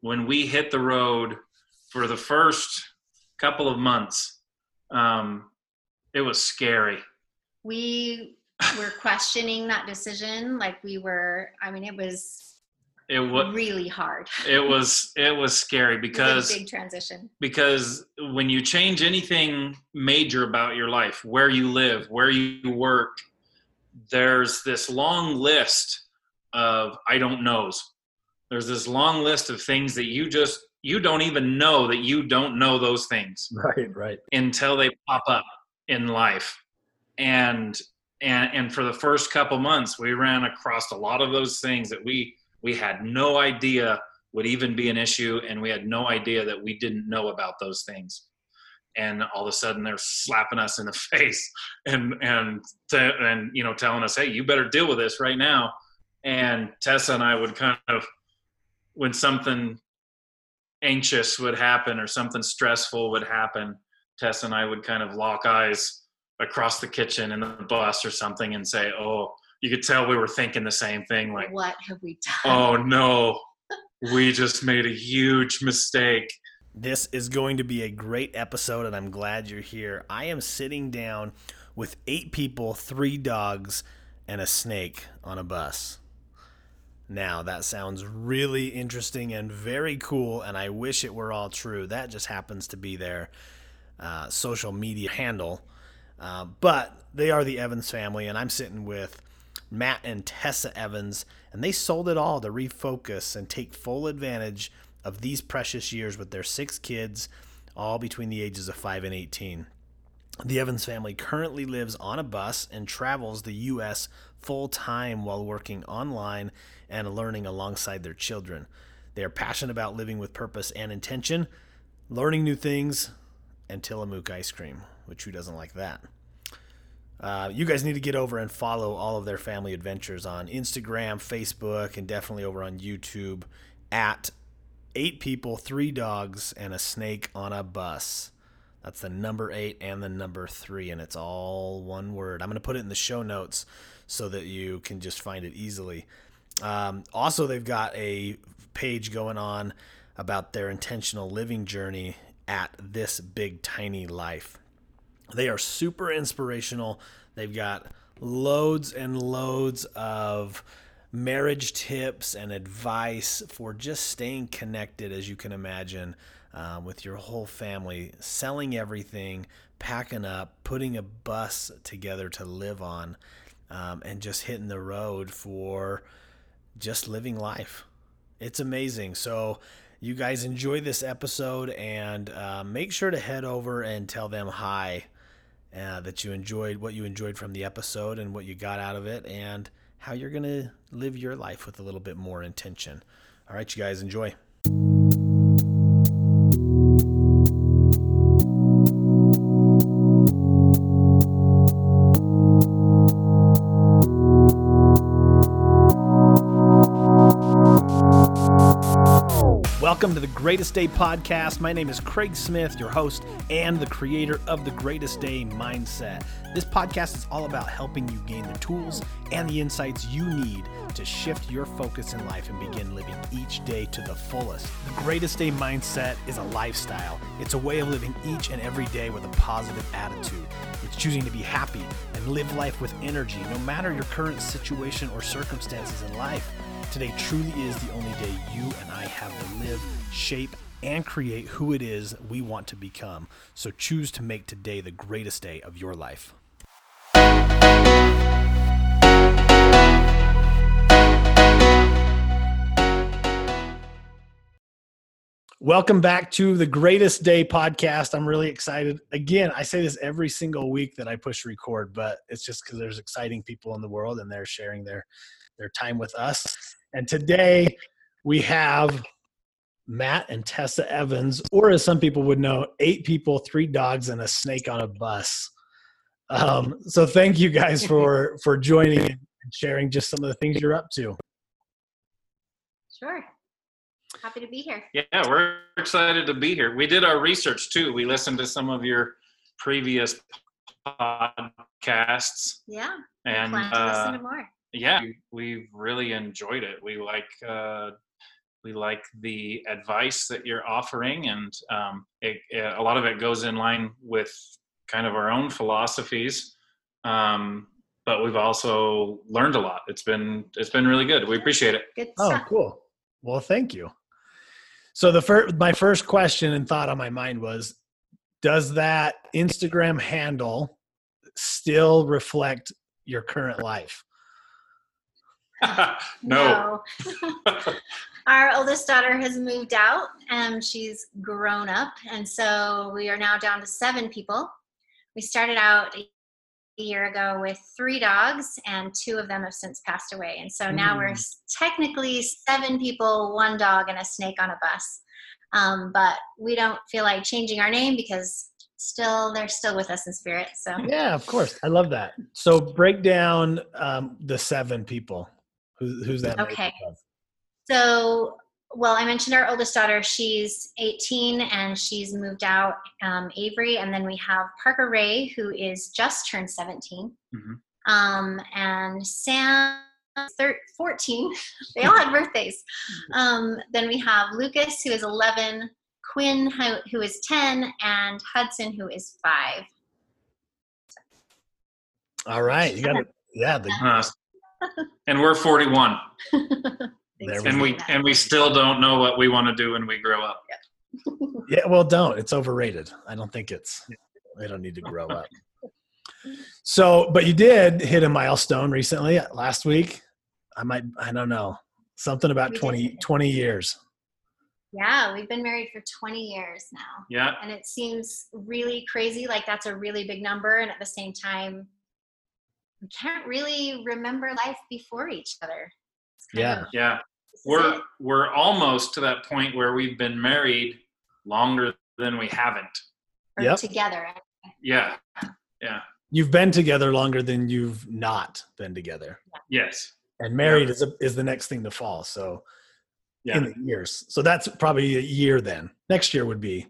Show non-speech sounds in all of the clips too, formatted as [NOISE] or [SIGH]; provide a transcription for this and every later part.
when we hit the road for the first couple of months, um, it was scary. We were questioning that decision. Like we were, I mean, it was It was really hard. it was it was scary was because a big transition. because when you change anything major about your life, where you live, where you work, there's this long list of I don't knows. There's this long list of things that you just you don't even know that you don't know those things [LAUGHS] Right, right. until they pop up in life. And and and for the first couple months we ran across a lot of those things that we we had no idea would even be an issue and we had no idea that we didn't know about those things and all of a sudden they're slapping us in the [LAUGHS] face and and and you know telling us hey you better deal with this right now and tessa and i would kind of when something anxious would happen or something stressful would happen tessa and i would kind of lock eyes across the kitchen in the bus or something and say oh you could tell we were thinking the same thing like what have we done? oh [LAUGHS] no we just made a huge mistake This is going to be a great episode, and I'm glad you're here. I am sitting down with eight people, three dogs, and a snake on a bus. Now, that sounds really interesting and very cool, and I wish it were all true. That just happens to be their uh, social media handle. Uh, but they are the Evans family, and I'm sitting with Matt and Tessa Evans, and they sold it all to refocus and take full advantage of these precious years with their six kids, all between the ages of 5 and 18. The Evans family currently lives on a bus and travels the U.S. full time while working online and learning alongside their children. They are passionate about living with purpose and intention, learning new things, and Tillamook ice cream, which who doesn't like that? Uh, you guys need to get over and follow all of their family adventures on Instagram, Facebook, and definitely over on YouTube at eight people, three dogs, and a snake on a bus. That's the number eight and the number three, and it's all one word. I'm going to put it in the show notes so that you can just find it easily. Um, also, they've got a page going on about their intentional living journey at this big tiny life. They are super inspirational. They've got loads and loads of marriage tips and advice for just staying connected, as you can imagine, uh, with your whole family, selling everything, packing up, putting a bus together to live on, um, and just hitting the road for just living life. It's amazing. So, you guys enjoy this episode and uh, make sure to head over and tell them hi uh, that you enjoyed what you enjoyed from the episode and what you got out of it and how you're going to live your life with a little bit more intention. All right, you guys enjoy. Welcome to the Greatest Day podcast. My name is Craig Smith, your host and the creator of the Greatest Day Mindset. This podcast is all about helping you gain the tools and the insights you need to shift your focus in life and begin living each day to the fullest. The Greatest Day Mindset is a lifestyle, it's a way of living each and every day with a positive attitude. It's choosing to be happy and live life with energy, no matter your current situation or circumstances in life. Today truly is the only day you and I have to live, shape, and create who it is we want to become. So choose to make today the greatest day of your life. Welcome back to the Greatest Day podcast. I'm really excited. Again, I say this every single week that I push record, but it's just because there's exciting people in the world and they're sharing their their time with us. And today we have Matt and Tessa Evans, or as some people would know, eight people, three dogs, and a snake on a bus. Um, so thank you guys [LAUGHS] for for joining and sharing just some of the things you're up to. Sure. Happy to be here. Yeah, we're excited to be here. We did our research too. We listened to some of your previous podcasts, Yeah. and Plan to listen uh, to more. Yeah, we- we've really enjoyed it. We like uh, we like the advice that you're offering, and um, it, it, a lot of it goes in line with kind of our own philosophies. Um, but we've also learned a lot. It's been it's been really good. We appreciate it. Good Oh, cool. Well, thank you. So the first, my first question and thought on my mind was, does that Instagram handle still reflect your current life? [LAUGHS] no. [LAUGHS] Our oldest daughter has moved out and she's grown up. And so we are now down to seven people. We started out a year ago with three dogs, and two of them have since passed away. And so now we're Mm. technically seven people, one dog, and a snake on a bus. Um, but we don't feel like changing our name because still they're still with us in spirit. So Yeah, of course. I love that. So break down um, the seven people. Who, who's that? Okay. So, well, I mentioned our oldest daughter. She's 18 and she's moved out, um, Avery. And then we have Parker Ray, who is just turned 17. Mhm. Um, and Sam, thir- 14. [LAUGHS] they all had birthdays. [LAUGHS] Um, then we have Lucas, who is 11, Quinn, who, is 10, and Hudson, who is 5. All right. You got it. Yeah. The, Us. And we're 41, [LAUGHS] There and we and we still don't know what we want to do when we grow up. [LAUGHS] yeah. Well, don't. It's overrated. I don't think it's. They don't need to grow up. So, but you did hit a milestone recently last week. I might. I don't know. Something about We 20, hit 20 years. Yeah, we've been married for 20 years now. Yeah, and it seems really crazy like that's a really big number and at the same time we can't really remember life before each other Yeah. of- yeah. We're it. we're almost to that point where we've been married longer than we haven't. Or Yep. together Yeah. Yeah. You've been together longer than you've not been together, Yes. and married is a, is the next thing to fall. So, Yeah. in the years. So that's probably a year. Then next year would be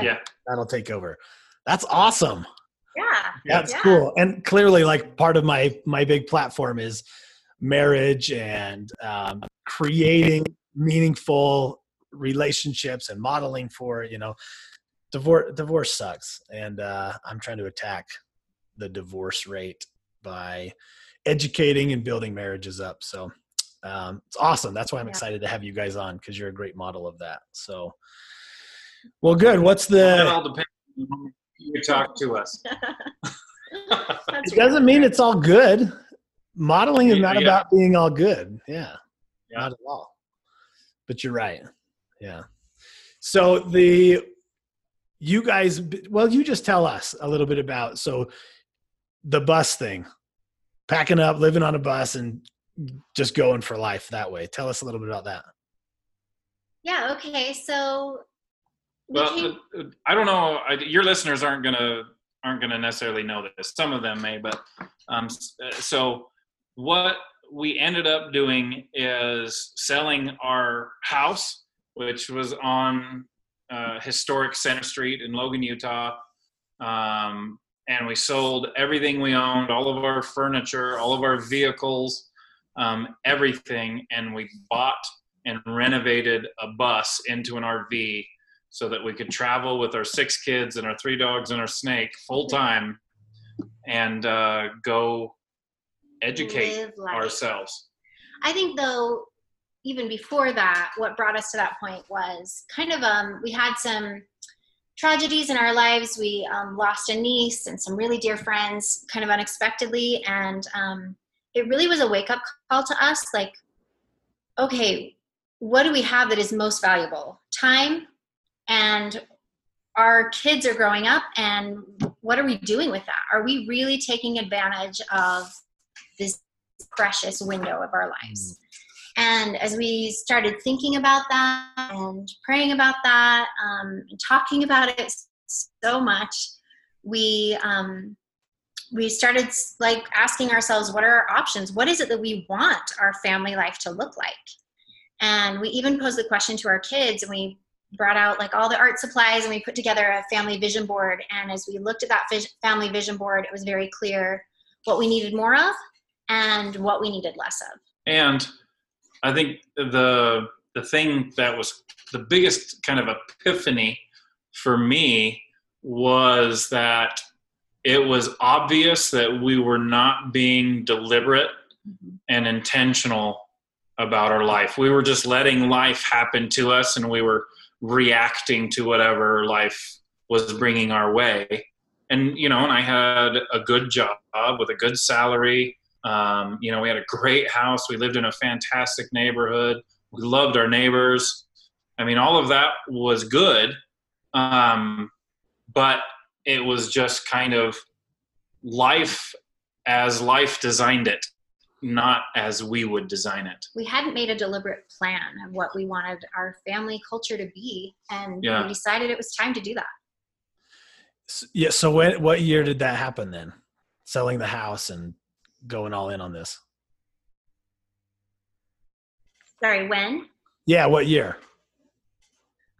Yeah. that'll take over. That's awesome. Yeah That's Yeah. cool. And clearly, like part of my my big platform is marriage and um, creating meaningful relationships and modeling for you know divorce divorce sucks and uh, i'm trying to attack the divorce rate by educating and building marriages up so um, it's awesome that's why i'm Yeah. excited to have you guys on because you're a great model of that so well good what's it the all depends on who you talk to us. [LAUGHS] It doesn't mean it's all good. Modeling is not yeah. about being all good. Yeah, Yeah. not at all. But you're right. Yeah. So the you guys, well, you just tell us a little bit about so the bus thing, packing up, living on a bus, and just going for life that way. Tell us a little bit about that. yeah okay so we Well, came- uh, I don't know. I, your listeners aren't gonna aren't gonna necessarily know this. Some of them may, but um, uh, so what we ended up doing is selling our house, which was on uh, historic Center Street in Logan, Utah, um, and we sold everything we owned, all of our furniture, all of our vehicles, um, everything, and we bought and renovated a bus into an RV so that we could travel with our six kids and our three dogs and our snake full time and uh, go educate ourselves. I think though, even before that, what brought us to that point was kind of um, we had some tragedies in our lives. We um, lost a niece and some really dear friends, kind of unexpectedly, and um, it really was a wake up call to us. Like, okay, what do we have that is most valuable? Time, and our kids are growing up, and what are we doing with that? Are we really taking advantage of this precious window of our lives. And as we started thinking about that and praying about that, um, and talking about it so much, we um, we started like asking ourselves, what are our options? What is it that we want our family life to look like? And we even posed the question to our kids, and we brought out like all the art supplies, and we put together a family vision board. And as we looked at that family vision board, it was very clear what we needed more of and what we needed less of. And I think the the thing that was the biggest kind of epiphany for me was that it was obvious that we were not being deliberate mm-hmm. and intentional about our life. We were just letting life happen to us and we were reacting to whatever life was bringing our way. And, you know, and I had a good job with a good salary. Um, you know, we had a great house. We lived in a fantastic neighborhood. We loved our neighbors. I mean, all of that was good. Um, but it was just kind of life as life designed it not as we would design it. We hadn't made a deliberate plan of what we wanted our family culture to be, and yeah. we decided it was time to do that. So, yeah. So, when, what year did that happen then? Selling the house and going all in on this. Sorry, when? Yeah, what year?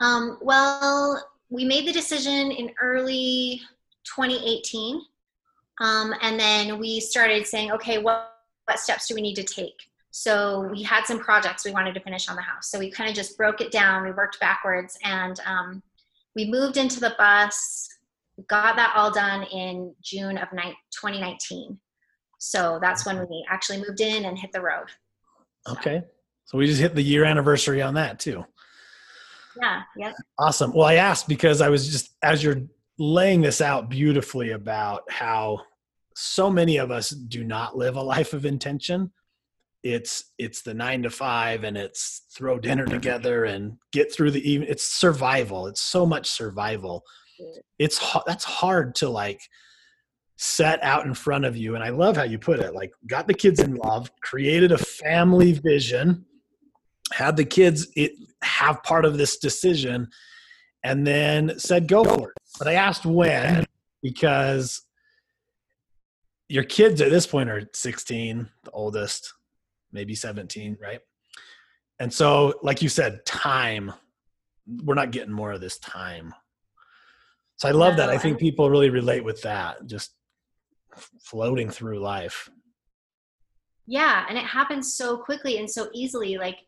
Um, well, we made the decision in early 2018. Um, and then we started saying, okay, what, what steps do we need to take? So we had some projects we wanted to finish on the house. So we kind of just broke it down. We worked backwards and um, we moved into the bus. Got that all done in June of 2019. So that's when we actually moved in and hit the road. Okay. So we just hit the year anniversary on that too. Yeah. Yeah. Awesome. Well, I asked because I was just, as you're laying this out beautifully about how so many of us do not live a life of intention. It's it's the nine to five and it's throw dinner together and get through the even it's survival. It's so much survival. It's that's hard to like set out in front of you and i love how you put it like got the kids involved created a family vision had the kids it, have part of this decision and then said go for it. But i asked when because your kids at this point are 16, the oldest, maybe 17, right? And so, like you said, time, we're not getting more of this time. So I love no, that. I think people really relate with that, just floating through life. Yeah. And it happens so quickly and so easily. Like,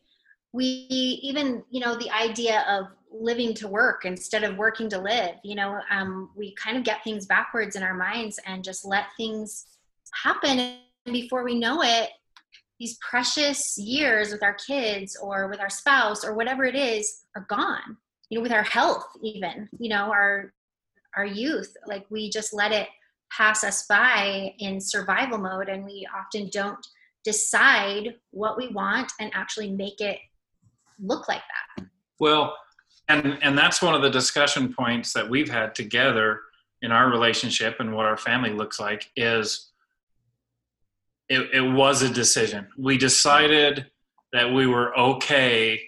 we even, you know, the idea of living to work instead of working to live, you know, um, we kind of get things backwards in our minds and just let things happen. And before we know it these precious years with our kids or with our spouse or whatever it is are gone you know with our health even you know our our youth like we just let it pass us by in survival mode and we often don't decide what we want and actually make it look like that. Well and and that's one of the discussion points that we've had together in our relationship and what our family looks like is it, it was a decision. We decided that we were okay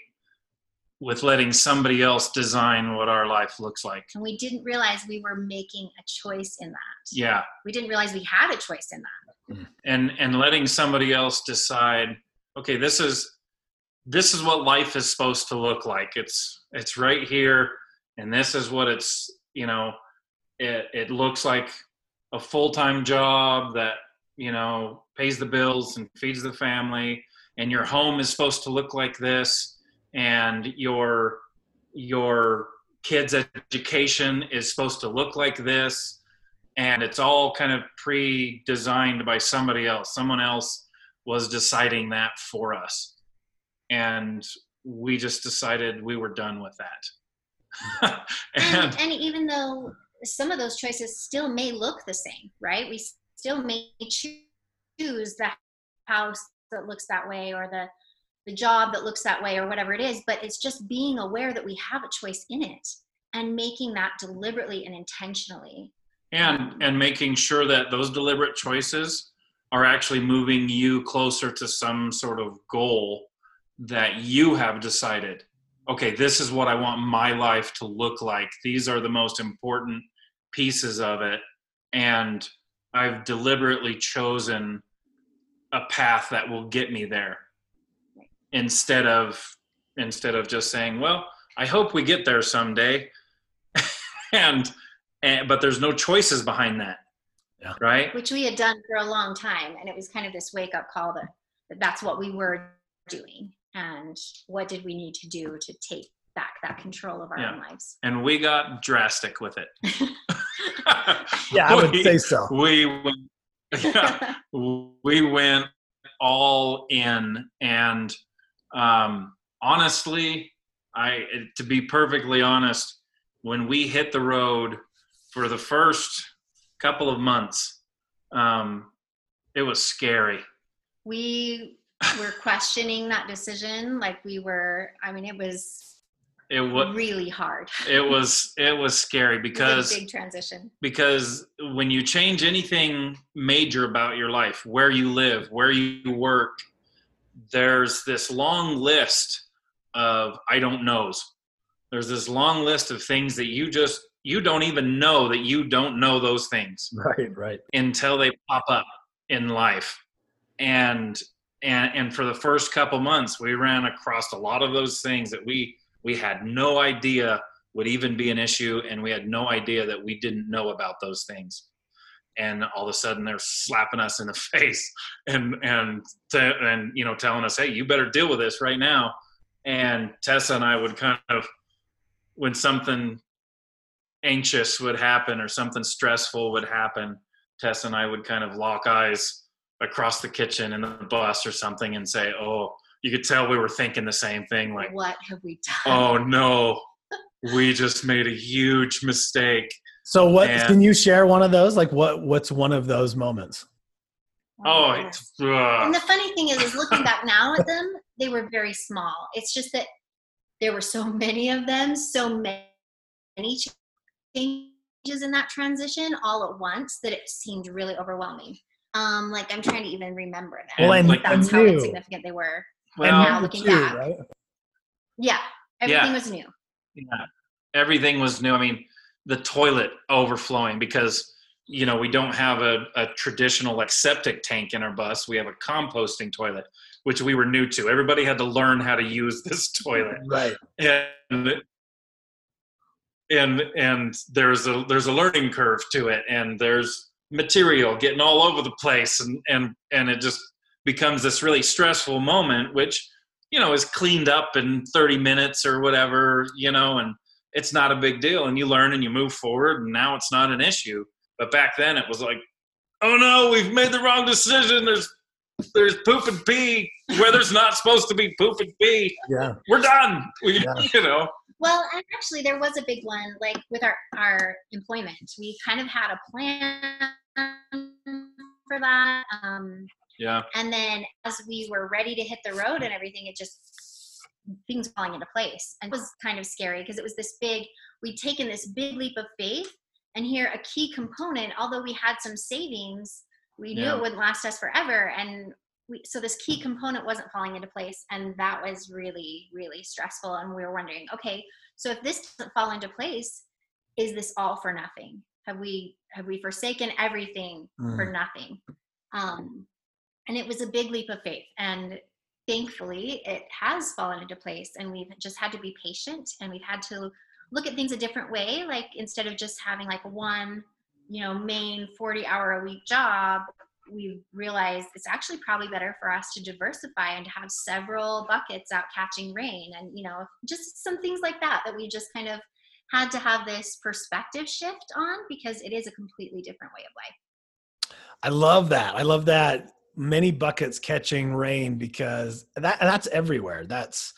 with letting somebody else design what our life looks like. And we didn't realize we were making a choice in that. Yeah. We didn't realize we had a choice in that. And and letting somebody else decide, okay, this is this is what life is supposed to look like. It's it's right here and this is what it's, you know, it it looks like a full-time job that, you know, pays the bills and feeds the family and your home is supposed to look like this and your your kids education is supposed to look like this and it's all kind of pre-designed by somebody else. Someone else was deciding that for us. And we just decided we were done with that. [LAUGHS] And, and, and even though some of those choices still may look the same right? We still may choose choose the house that looks that way or the the job that looks that way or whatever it is but it's just being aware that we have a choice in it and making that deliberately and intentionally. And and making sure that those deliberate choices are actually moving you closer to some sort of goal that you have decided okay this is what i want my life to look like. These are the most important pieces of it. And i've deliberately chosen a path that will get me there. Instead of instead of just saying well i hope we get there someday. [LAUGHS] And, and but there's no choices behind that. Yeah. right? Which we had done for a long time. And it was kind of this wake up call that, that that's what we were doing and what did we need to do to take back that control of our Yeah. own lives. and we got drastic with it. [LAUGHS] Yeah, I would We- say so. We went, yeah, we went all in, and um, honestly, I to be perfectly honest, when we hit the road for the first couple of months, um, it was scary. we were questioning that decision. Like we were, I mean, it was It was really hard. it was it was scary [LAUGHS] It was because a big transition. because when you change anything major about your life, where you live, where you work, there's this long list of I don't knows. There's this long list of things that you just you don't even know that you don't know those things [LAUGHS] Right, right. until they pop up in life. And and and for the first couple months we ran across a lot of those things that we we had no idea would even be an issue and we had no idea that we didn't know about those things. And all of a sudden they're slapping us in the [LAUGHS] face and and and you know telling us hey you better deal with this right now. And tessa and i would kind of when something anxious would happen or something stressful would happen tessa and i would kind of lock eyes across the kitchen in the bus or something and say oh you could tell we were thinking the same thing like what have we done? oh no we just made a huge mistake So what And- can you share one of those? Like what what's one of those moments? oh yes. it's, ugh. And uh, the funny thing is, is looking back now at them, they were very small. It's just that there were so many of them, so many changes in that transition all at once that it seemed really overwhelming. Um, like I'm trying to even remember them. Well, and- like that's and how new. insignificant they were. well now looking too, back. right? Yeah, everything Yeah. was new. yeah, everything was new. I mean, the toilet overflowing because you know we don't have a, a traditional like septic tank in our bus. We have a composting toilet, which we were new to. Everybody had to learn how to use [LAUGHS] this toilet, Right. and and and there's a there's a learning curve to it, and there's material getting all over the place, and and and it just becomes this really stressful moment, which you know is cleaned up in 30 minutes or whatever, you know, and it's not a big deal and you learn and you move forward and now it's not an issue but back then it was like oh no we've made the wrong decision there's there's poop and pee where there's not supposed to be poop and pee Yeah. we're done [LAUGHS] we, Yeah. you know Well, and actually, there was a big one, like with our our employment. We kind of had a plan for that. Um, yeah and then as we were ready to hit the road and everything it just things falling into place and it was kind of scary because it was this big we'd taken this big leap of faith and here a key component although we had some savings we knew Yeah. it wouldn't last us forever and we, so this key component wasn't falling into place and that was really really stressful and we were wondering okay so if this doesn't fall into place is this all for nothing have we have we forsaken everything for nothing? Um, and it was a big leap of faith and thankfully it has fallen into place and we've just had to be patient and we've had to look at things a different way like instead of just having like one you know main 40 hour a week job we've realized it's actually probably better for us to diversify and to have several buckets out catching rain and you know just some things like that that we just kind of had to have this perspective shift on because it is a completely different way of life I love that. I love that many buckets catching rain because that that's everywhere. That's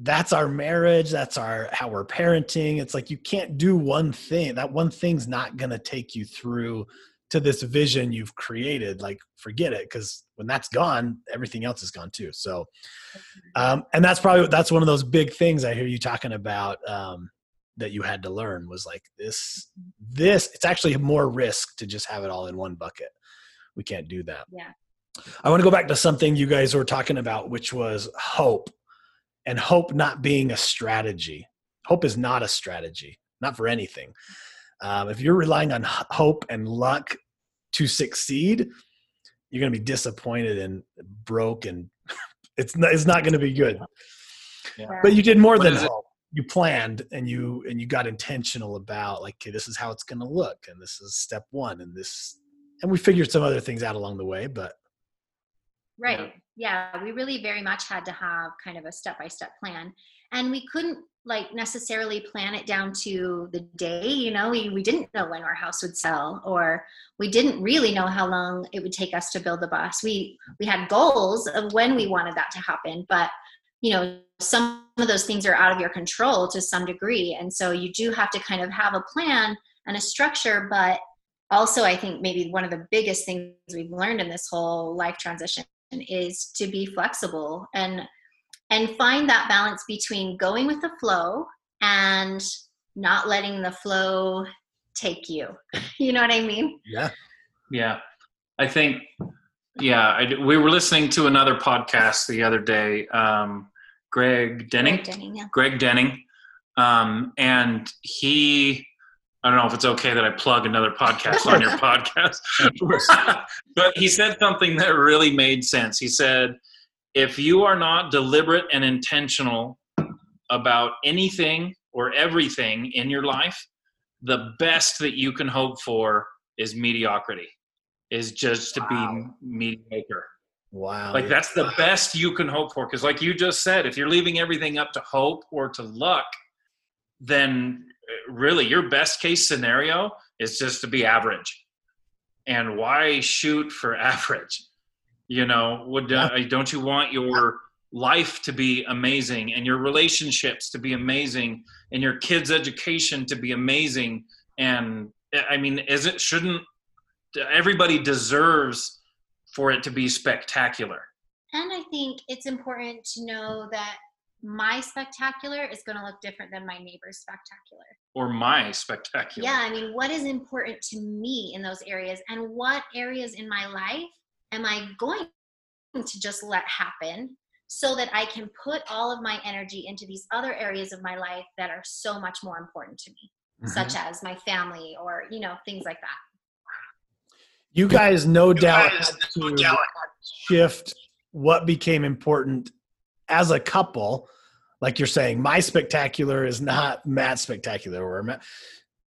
that's our marriage, that's our how we're parenting. It's like you can't do one thing. That one thing's not going to take you through to this vision you've created. Like forget it cuz when that's gone, everything else is gone too. So um and that's probably that's one of those big things I hear you talking about um that you had to learn was like this this it's actually more risk to just have it all in one bucket. We can't do that. Yeah. i want to go back to something you guys were talking about which was hope and hope not being a strategy. Hope is not a strategy not for anything. Um, if you're relying on hope and luck to succeed you're going to be disappointed and broke and [LAUGHS] it's not, it's not going to be good. But you did more What than hope you planned and you and you got intentional about like okay this is how it's going to look and this is step one and this and we figured some other things out along the way but right yeah, we really very much had to have kind of a step by step plan. And we couldn't like necessarily plan it down to the day, you know, we, we didn't know when our house would sell or we didn't really know how long it would take us to build the bus. We we had goals of when we wanted that to happen, but you know, some of those things are out of your control to some degree. And so you do have to kind of have a plan and a structure, but also I think maybe one of the biggest things we've learned in this whole life transition is to be flexible and and find that balance between going with the flow and not letting the flow take you. [LAUGHS] You know what i mean? Yeah. Yeah. I think yeah I, we were listening to another podcast the other day um, greg denning greg denning, yeah. greg denning um, and he I don't know if it's okay that I plug another podcast on your [LAUGHS] podcast. [LAUGHS] but he said something that really made sense. He said, if you are not deliberate and intentional about anything or everything in your life, the best that you can hope for is mediocrity, is just to wow. be mediocre. Wow. Like that's the best you can hope for. Because, like you just said, if you're leaving everything up to hope or to luck, then really your best case scenario is just to be average and why shoot for [LAUGHS] average you know would uh, don't you want your life to be amazing and your relationships to be amazing and your kids education to be amazing and i mean is it shouldn't everybody deserves for it to be spectacular and i think it's important to know that my spectacular is going to look different than my neighbor's spectacular. Or my spectacular. Yeah, I mean, what is important to me in those areas and what areas in my life am I going to just let happen so that I can put all of my energy into these other areas of my life that are so much more important to me, mm-hmm. such as my family or, you know, things like that. You guys no you doubt guys, had to no doubt. shift what became important as a couple, like you're saying, my spectacular is not Matt's spectacular. Or Matt,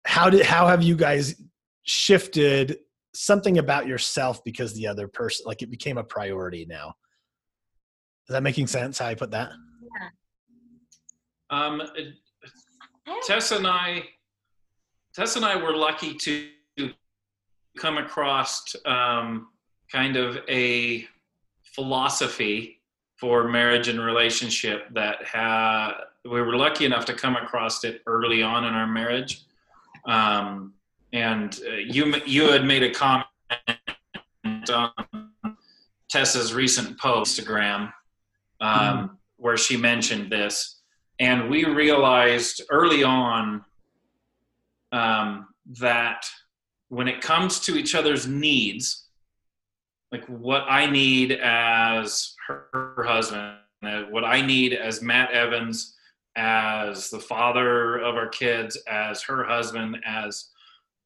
how did how have you guys shifted something about yourself because the other person like it became a priority now? Is that making sense? How I put that? Yeah. Um, Tess and I, Tess and I were lucky to come across um, kind of a philosophy for marriage and relationship that had we were lucky enough to come across it early on in our marriage um, and uh, you you had made a comment on Tessa's recent post Instagram um, mm-hmm. where she mentioned this and we realized early on um, that when it comes to each other's needs like what I need as her, her husband, uh, what I need as Matt Evans, as the father of our kids, as her husband, as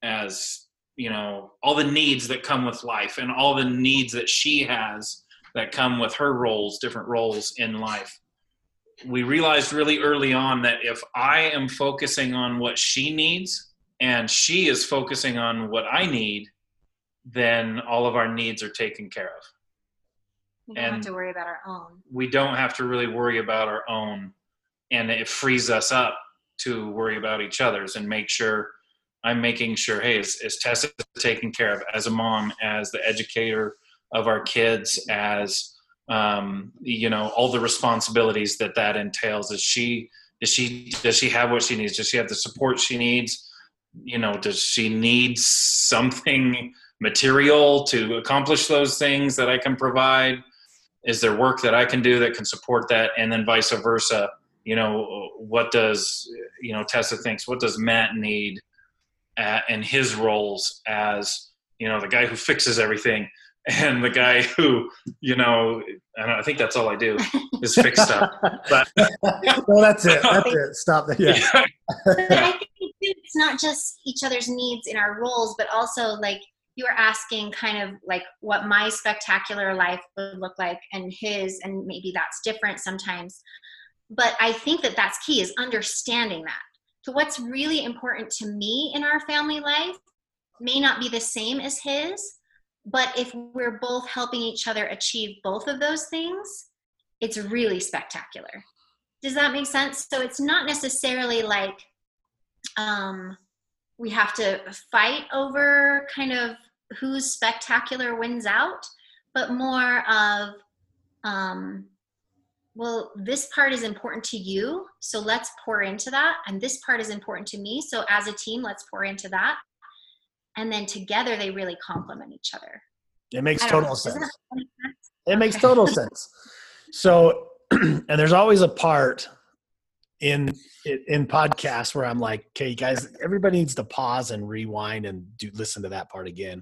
as you know all the needs that come with life and all the needs that she has that come with her roles different roles in life. We realized really early on that if i am focusing on what she needs and she is focusing on what i need then all of our needs are taken care of. We don't and have to worry about our own. We don't have to really worry about our own. And it frees us up to worry about each other's and make sure I'm making sure, hey, is, is Tessa taken care of as a mom, as the educator of our kids, as um, you know, all the responsibilities that that entails. Is she does she does she have what she needs? Does she have the support she needs? You know, does she need something [LAUGHS] material to accomplish those things that I can provide? Is there work that I can do that can support that? And then vice versa. You know, what does, you know, Tessa thinks, what does Matt need at, in his roles as, you know, the guy who fixes everything [LAUGHS] and the guy who, you know, and I think that's all I do is fix stuff. [LAUGHS] But well, that's it. That's it. Stop that. Yeah. yeah. It's not just each other's needs in our roles, but also like you were asking kind of like what my spectacular life would look like and his and maybe that's different sometimes but i think that that's key is understanding that so what's really important to me in our family life may not be the same as his but if we're both helping each other achieve both of those things, it's really spectacular. Does that make sense? So it's not necessarily like um, we have to fight over kind of whose spectacular wins out, but more of, um, well, this part is important to you, so let's pour into that. And this part is important to me, so as a team, let's pour into that. And then together they really complement each other. It makes total sense. sense. It makes total [LAUGHS] sense. So, [CLEARS THROAT] and there's always a part in in podcasts where I'm like, okay, guys, everybody needs to pause and rewind and do listen to that part again.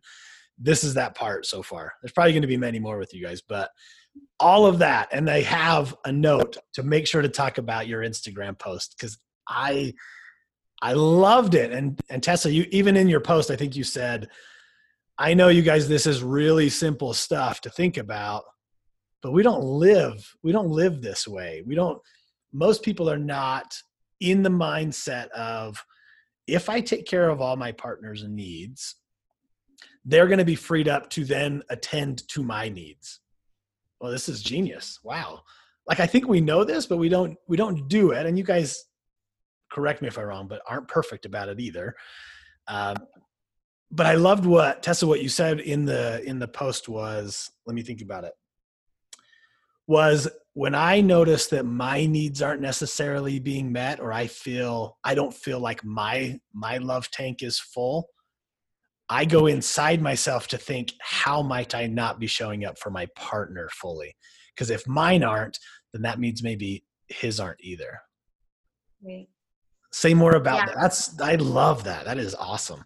This is that part so far. There's probably going to be many more with you guys, but all of that, and they have a note to make sure to talk about your Instagram post because I I loved it. And and Tessa, you even in your post, I think you said, I know you guys, this is really simple stuff to think about, but we don't live, we don't live this way. We don't most people are not in the mindset of if I take care of all my partner's needs, they're going to be freed up to then attend to my needs. Well, this is genius. Wow. Like I think we know this, but we don't we don't do it. And you guys correct me if I'm wrong, but aren't perfect about it either. Um, but I loved what Tessa, what you said in the in the post was. Let me think about it. Was when I notice that my needs aren't necessarily being met or I feel I don't feel like my my love tank is full, I go inside myself to think how might I not be showing up for my partner fully? Because if mine aren't, then that means maybe his aren't either. Right. Say more about yeah. that. That's I love that. That is awesome.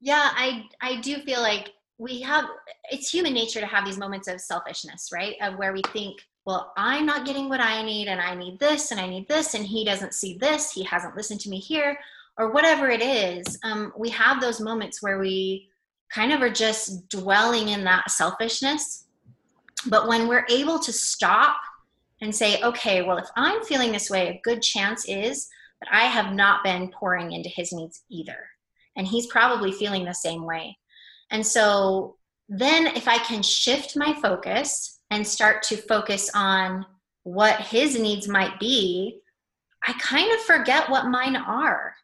Yeah, I I do feel like we have it's human nature to have these moments of selfishness right? Of where we think well i'm not getting what i need and i need this and i need this and he doesn't see this he hasn't listened to me here or whatever it is um, we have those moments where we kind of are just dwelling in that selfishness. But when we're able to stop and say okay well if i'm feeling this way a good chance is that i have not been pouring into his needs either. And he's probably feeling the same way and so then if I can shift my focus and start to focus on what his needs might be, I kind of forget what mine are.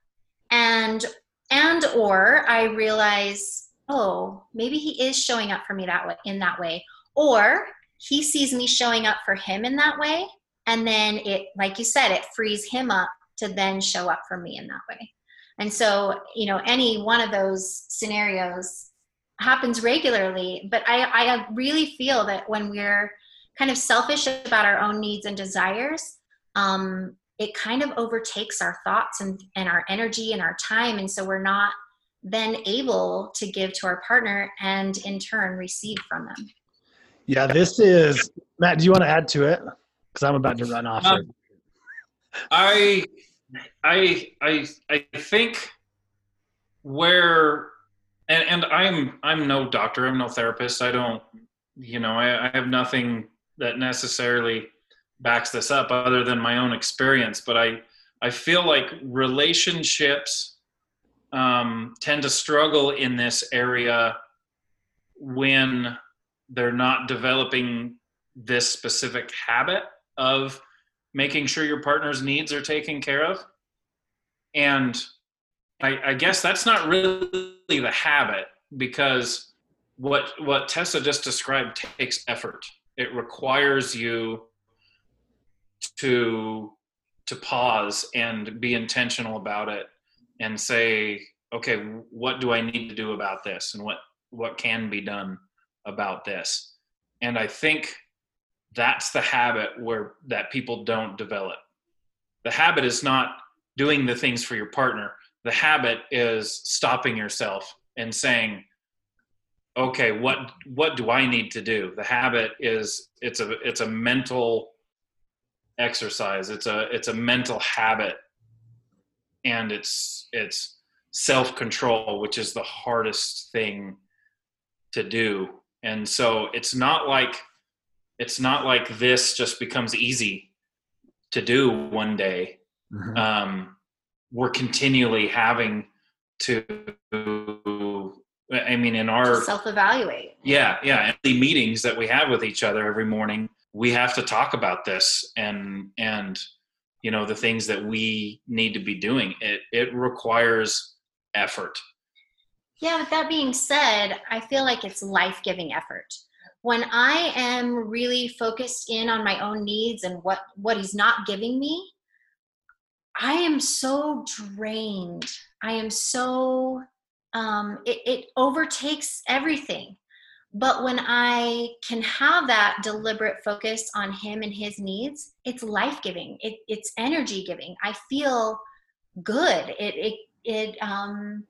And and or I realize, oh, maybe he is showing up for me that way in that way. Or he sees me showing up for him in that way. And then it, like you said, it frees him up to then show up for me in that way. And so, you know, any one of those scenarios happens regularly but I, I really feel that when we're kind of selfish about our own needs and desires um, it kind of overtakes our thoughts and, and our energy and our time. And so we're not then able to give to our partner and in turn receive from them. Yeah this is matt do you want to add to it? Because i'm about to run off um, i i i i think where and and i'm i'm no doctor i'm no therapist. I don't you know i, I have nothing that necessarily backs this up other than my own experience but i i feel like relationships um, tend to struggle in this area when they're not developing this specific habit of making sure your partner's needs are taken care of. And I, I guess that's not really the habit because what what Tessa just described takes effort. It requires you to to pause and be intentional about it and say, okay, what do I need to do about this and what what can be done about this? And I think that's the habit where that people don't develop. The habit is not doing the things for your partner the habit is stopping yourself and saying okay what what do i need to do? The habit is it's a it's a mental exercise. It's a it's a mental habit. And it's it's self control which is the hardest thing to do. And so it's not like it's not like this just becomes easy to do one day. Mm-hmm. um we're continually having to I mean, in our self evaluate. Yeah, yeah. The meetings that we have with each other every morning, we have to talk about this and and you know the things that we need to be doing. It it requires effort. Yeah, with that being said, I feel like it's life giving effort. When I am really focused in on my own needs and what what he's not giving me, I am so drained. I am so um, it, it overtakes everything. But when I can have that deliberate focus on him and his needs, it's life giving. It, it's energy giving. I feel good. It it it um.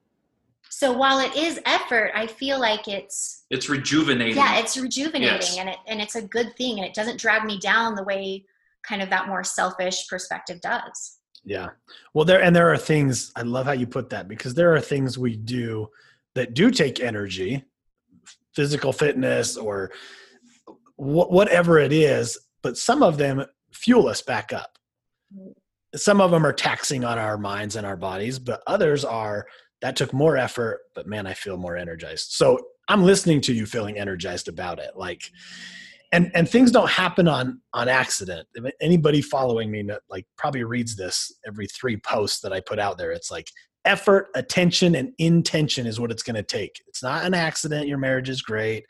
So while it is effort, I feel like it's it's rejuvenating. Yeah, it's rejuvenating, Yes. and it and it's a good thing, and it doesn't drag me down the way kind of that more selfish perspective does. Yeah. Well, there and there are things I love how you put that because there are things we do that do take energy, physical fitness or wh- whatever it is, but some of them fuel us back up. Some of them are taxing on our minds and our bodies, but others are that took more effort, but man, I feel more energized. So I'm listening to you feeling energized about it. Like, and and things don't happen on on accident. Anybody following me like probably reads this every three posts that i put out there it's like effort attention and intention is what it's going to take. It's not an accident. Your marriage is great.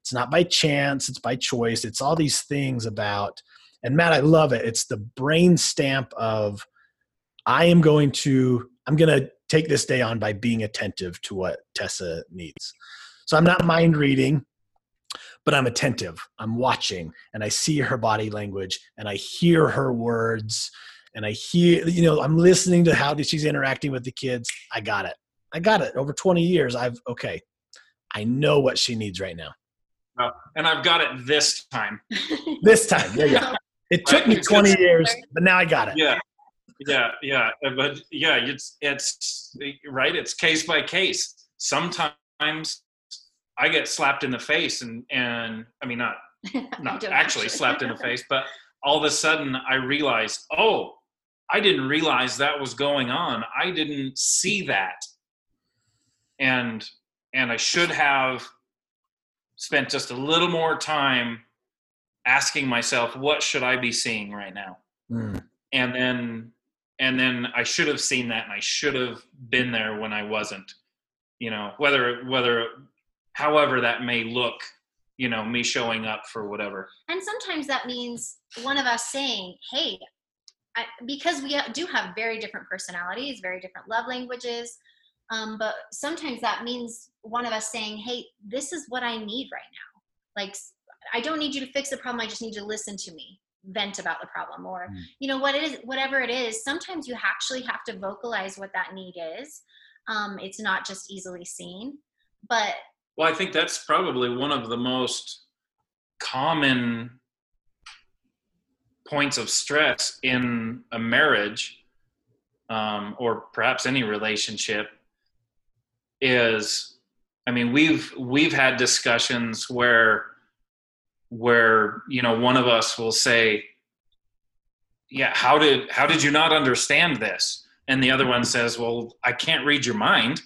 It's not by chance. It's by choice. It's all these things about and matt i love it. It's the brain stamp of i am going to i'm going to take this day on by being attentive to what tessa needs. So i'm not mind reading but I'm attentive. I'm watching and I see her body language and I hear her words and I hear, you know, I'm listening to how she's interacting with the kids. I got it. I got it. Over 20 years, I've, okay, I know what she needs right now. Uh, and I've got it this time. [LAUGHS] This time. Yeah, yeah. [LAUGHS] It took me 20 years, but now I got it. Yeah, yeah, yeah. uh, But yeah, it's it's right. It's case by case. Sometimes I get slapped in the face, and and I mean not [LAUGHS] not don't actually slapped in the [LAUGHS] face, but all of a sudden I realize, oh, I didn't realize that was going on. I didn't see that, and and I should have spent just a little more time asking myself, what should I be seeing right now? Mm, and then and then I should have seen that and I should have been there when I wasn't. You know, whether whether however that may look, you know, me showing up for whatever. And sometimes that means one of us saying, hey, I, because we do have very different personalities, very different love languages. Um, but sometimes that means one of us saying, hey, this is what I need right now. Like, I don't need you to fix the problem. I just need you to listen to me vent about the problem or Mm. you know what it is whatever it is sometimes you actually have to vocalize what that need is um, it's not just easily seen but Well, I think that's probably one of the most common points of stress in a marriage um, or perhaps any relationship is i mean we've we've had discussions where where you know one of us will say yeah how did how did you not understand this? And the other one says well i can't read your mind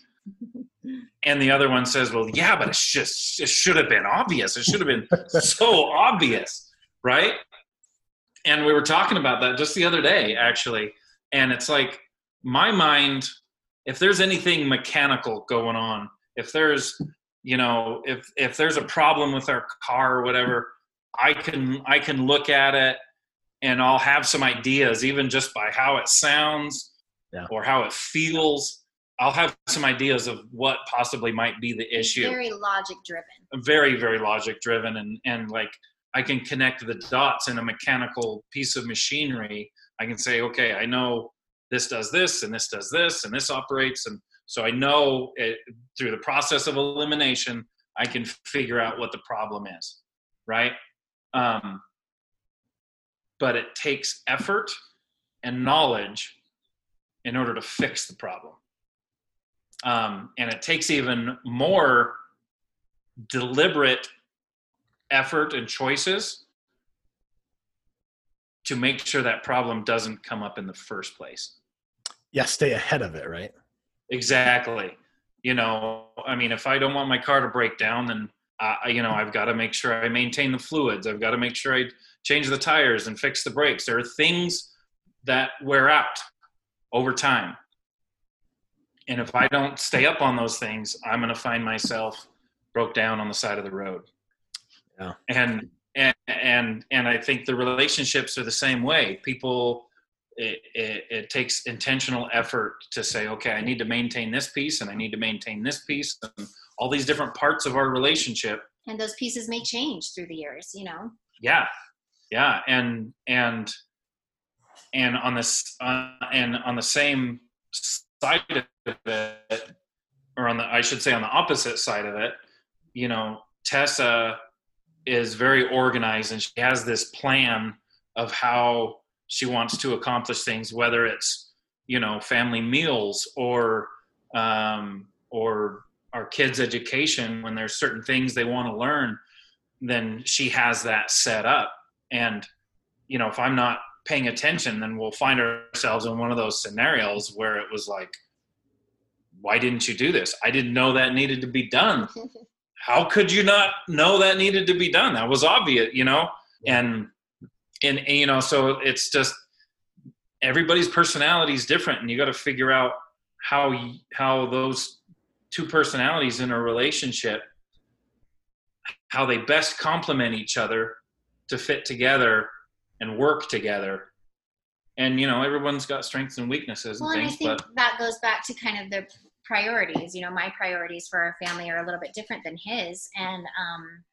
and the other one says well yeah but it's just it should have been obvious. It should have been [LAUGHS] so obvious right? And we were talking about that just the other day actually. And it's like my mind if there's anything mechanical going on if there's you know if if there's a problem with our car or whatever i can i can look at it and i'll have some ideas even just by how it sounds Yeah. or how it feels i'll have some ideas of what possibly might be the issue. Very logic driven. Very very logic driven and and like i can connect the dots in a mechanical piece of machinery. I can say okay i know this does this and this does this and this operates. And so i know it, through the process of elimination i can figure out what the problem is right? Um, but it takes effort and knowledge in order to fix the problem um, and it takes even more deliberate effort and choices to make sure that problem doesn't come up in the first place. Yeah, stay ahead of it, right? Exactly. you know i mean if i don't want my car to break down then uh, you know i've got to make sure i maintain the fluids i've got to make sure i change the tires and fix the brakes there are things that wear out over time and if i don't stay up on those things i'm going to find myself broke down on the side of the road yeah and and and and i think the relationships are the same way people it, it, it, takes intentional effort to say, okay, I need to maintain this piece and I need to maintain this piece and all these different parts of our relationship. And those pieces may change through the years, you know? Yeah. Yeah. And, and, and on this, uh, and on the same side of it, or on the, I should say on the opposite side of it, you know, Tessa is very organized and she has this plan of how she wants to accomplish things, whether it's you know family meals or um, or our kids' education when there's certain things they want to learn, then she has that set up. And you know, if I'm not paying attention, then we'll find ourselves in one of those scenarios where it was like, why didn't you do this? I didn't know that needed to be done. [LAUGHS] How could you not know that needed to be done? That was obvious, you know? And and, and you know so it's just everybody's personality is different and you got to figure out how how those two personalities in a relationship how they best complement each other to fit together and work together and you know everyone's got strengths and weaknesses well, and and things I think but that goes back to kind of the priorities you know my priorities for our family are a little bit different than his and um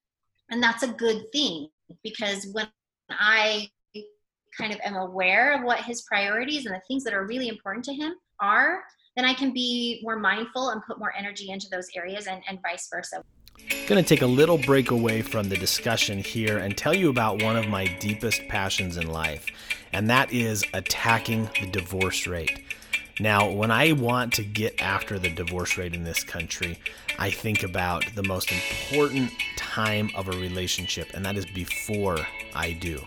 and that's a good thing because when I kind of am aware of what his priorities and the things that are really important to him are, then I can be more mindful and put more energy into those areas and, and vice versa. Going to take a little break away from the discussion here and tell you about one of my deepest passions in life, and that is attacking the divorce rate. Now, when I want to get after the divorce rate in this country, I think about the most important time of a relationship, and that is before I do.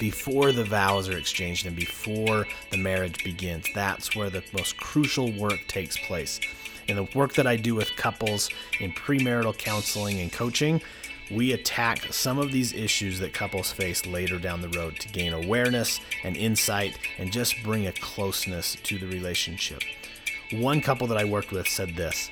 Before the vows are exchanged and before the marriage begins. That's where the most crucial work takes place. In the work that I do with couples in premarital counseling and coaching, we attack some of these issues that couples face later down the road to gain awareness and insight and just bring a closeness to the relationship. One couple that I worked with said this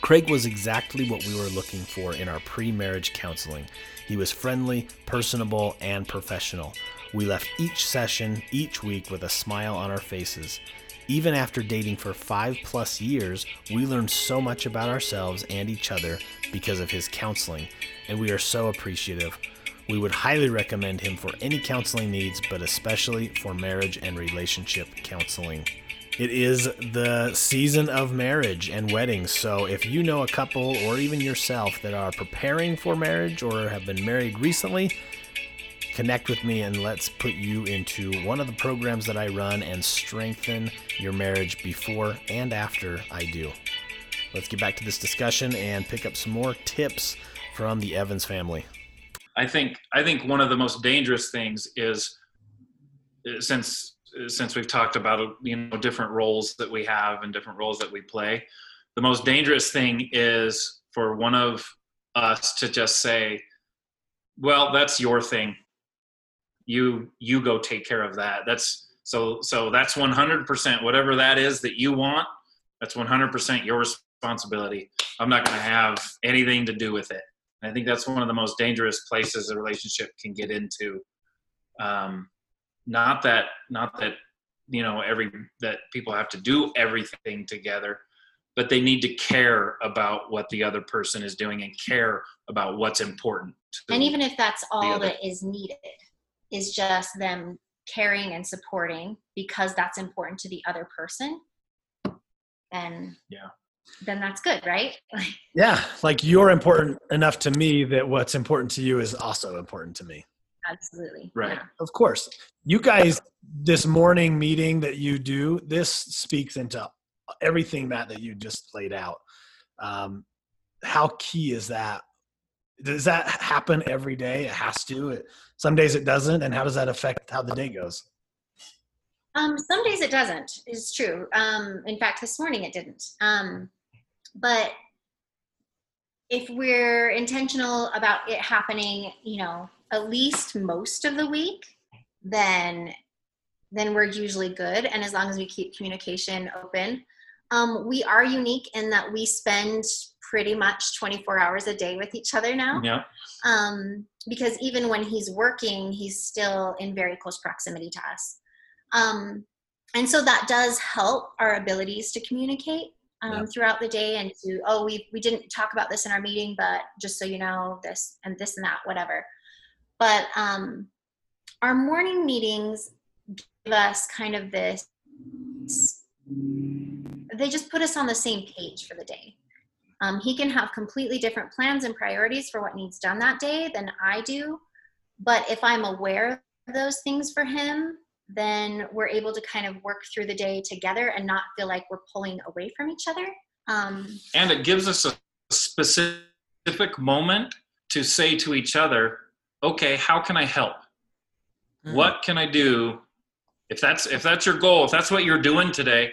Craig was exactly what we were looking for in our pre marriage counseling. He was friendly, personable, and professional. We left each session, each week, with a smile on our faces. Even after dating for five plus years, we learned so much about ourselves and each other because of his counseling, and we are so appreciative. We would highly recommend him for any counseling needs, but especially for marriage and relationship counseling. It is the season of marriage and weddings. So if you know a couple or even yourself that are preparing for marriage or have been married recently, connect with me and let's put you into one of the programs that I run and strengthen your marriage before and after I do. Let's get back to this discussion and pick up some more tips from the Evans family. I think I think one of the most dangerous things is since since we've talked about you know different roles that we have and different roles that we play the most dangerous thing is for one of us to just say well that's your thing. You you go take care of that. That's so so that's 100% whatever that is that you want that's 100% your responsibility. I'm not going to have anything to do with it and i think that's one of the most dangerous places a relationship can get into. Um, not that not that you know every that people have to do everything together but they need to care about what the other person is doing and care about what's important and even if that's all that is needed is just them caring and supporting because that's important to the other person then yeah then that's good right? [LAUGHS] Yeah like you're important enough to me that what's important to you is also important to me. Absolutely right. yeah. of course. You guys this morning meeting that you do this speaks into everything matt that you just laid out. Um, how key is that? Does that happen every day? It has to. It, some days it doesn't and how does that affect how the day goes um, some days it doesn't It's true um, in fact this morning it didn't um, but if we're intentional about it happening, you know, at least most of the week, then then we're usually good. And as long as we keep communication open, um, we are unique in that we spend pretty much 24 hours a day with each other now. Yeah. Um, because even when he's working, he's still in very close proximity to us. Um, and so that does help our abilities to communicate um, yeah. throughout the day and to oh we we didn't talk about this in our meeting but just so you know this and this and that whatever but um, our morning meetings give us kind of this they just put us on the same page for the day um, he can have completely different plans and priorities for what needs done that day than i do but if i'm aware of those things for him then we're able to kind of work through the day together and not feel like we're pulling away from each other. Um, and it gives us a specific moment to say to each other, okay, how can I help? Mm-hmm. What can I do? If that's if that's your goal, if that's what you're doing today,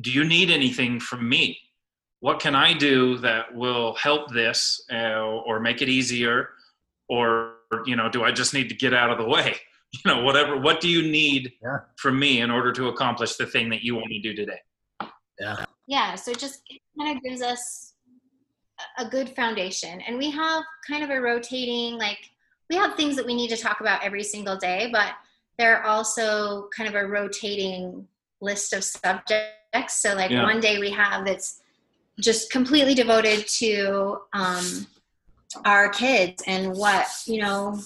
do you need anything from me? What can I do that will help this uh, or make it easier? Or you know, do I just need to get out of the way? [LAUGHS] you know whatever what do you need yeah. from me in order to accomplish the thing that you want me to do today yeah yeah so it just kind of gives us a good foundation and we have kind of a rotating like we have things that we need to talk about every single day but there are also kind of a rotating list of subjects so like yeah. one day we have that's just completely devoted to um, our kids and what you know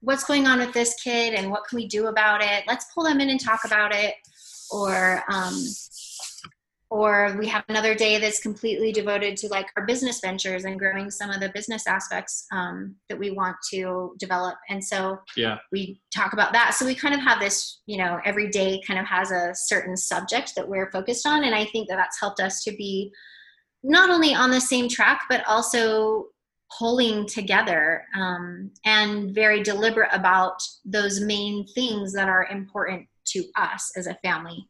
what's going on with this kid and what can we do about it? Let's pull them in and talk about it. Or um, or we have another day that's completely devoted to like our business ventures and growing some of the business aspects um, that we want to develop. And so yeah. we talk about that. So we kind of have this you know every day kind of has a certain subject that we're focused on. And i think that that's helped us to be not only on the same track but also pulling together um, and very deliberate about those main things that are important to us as a family.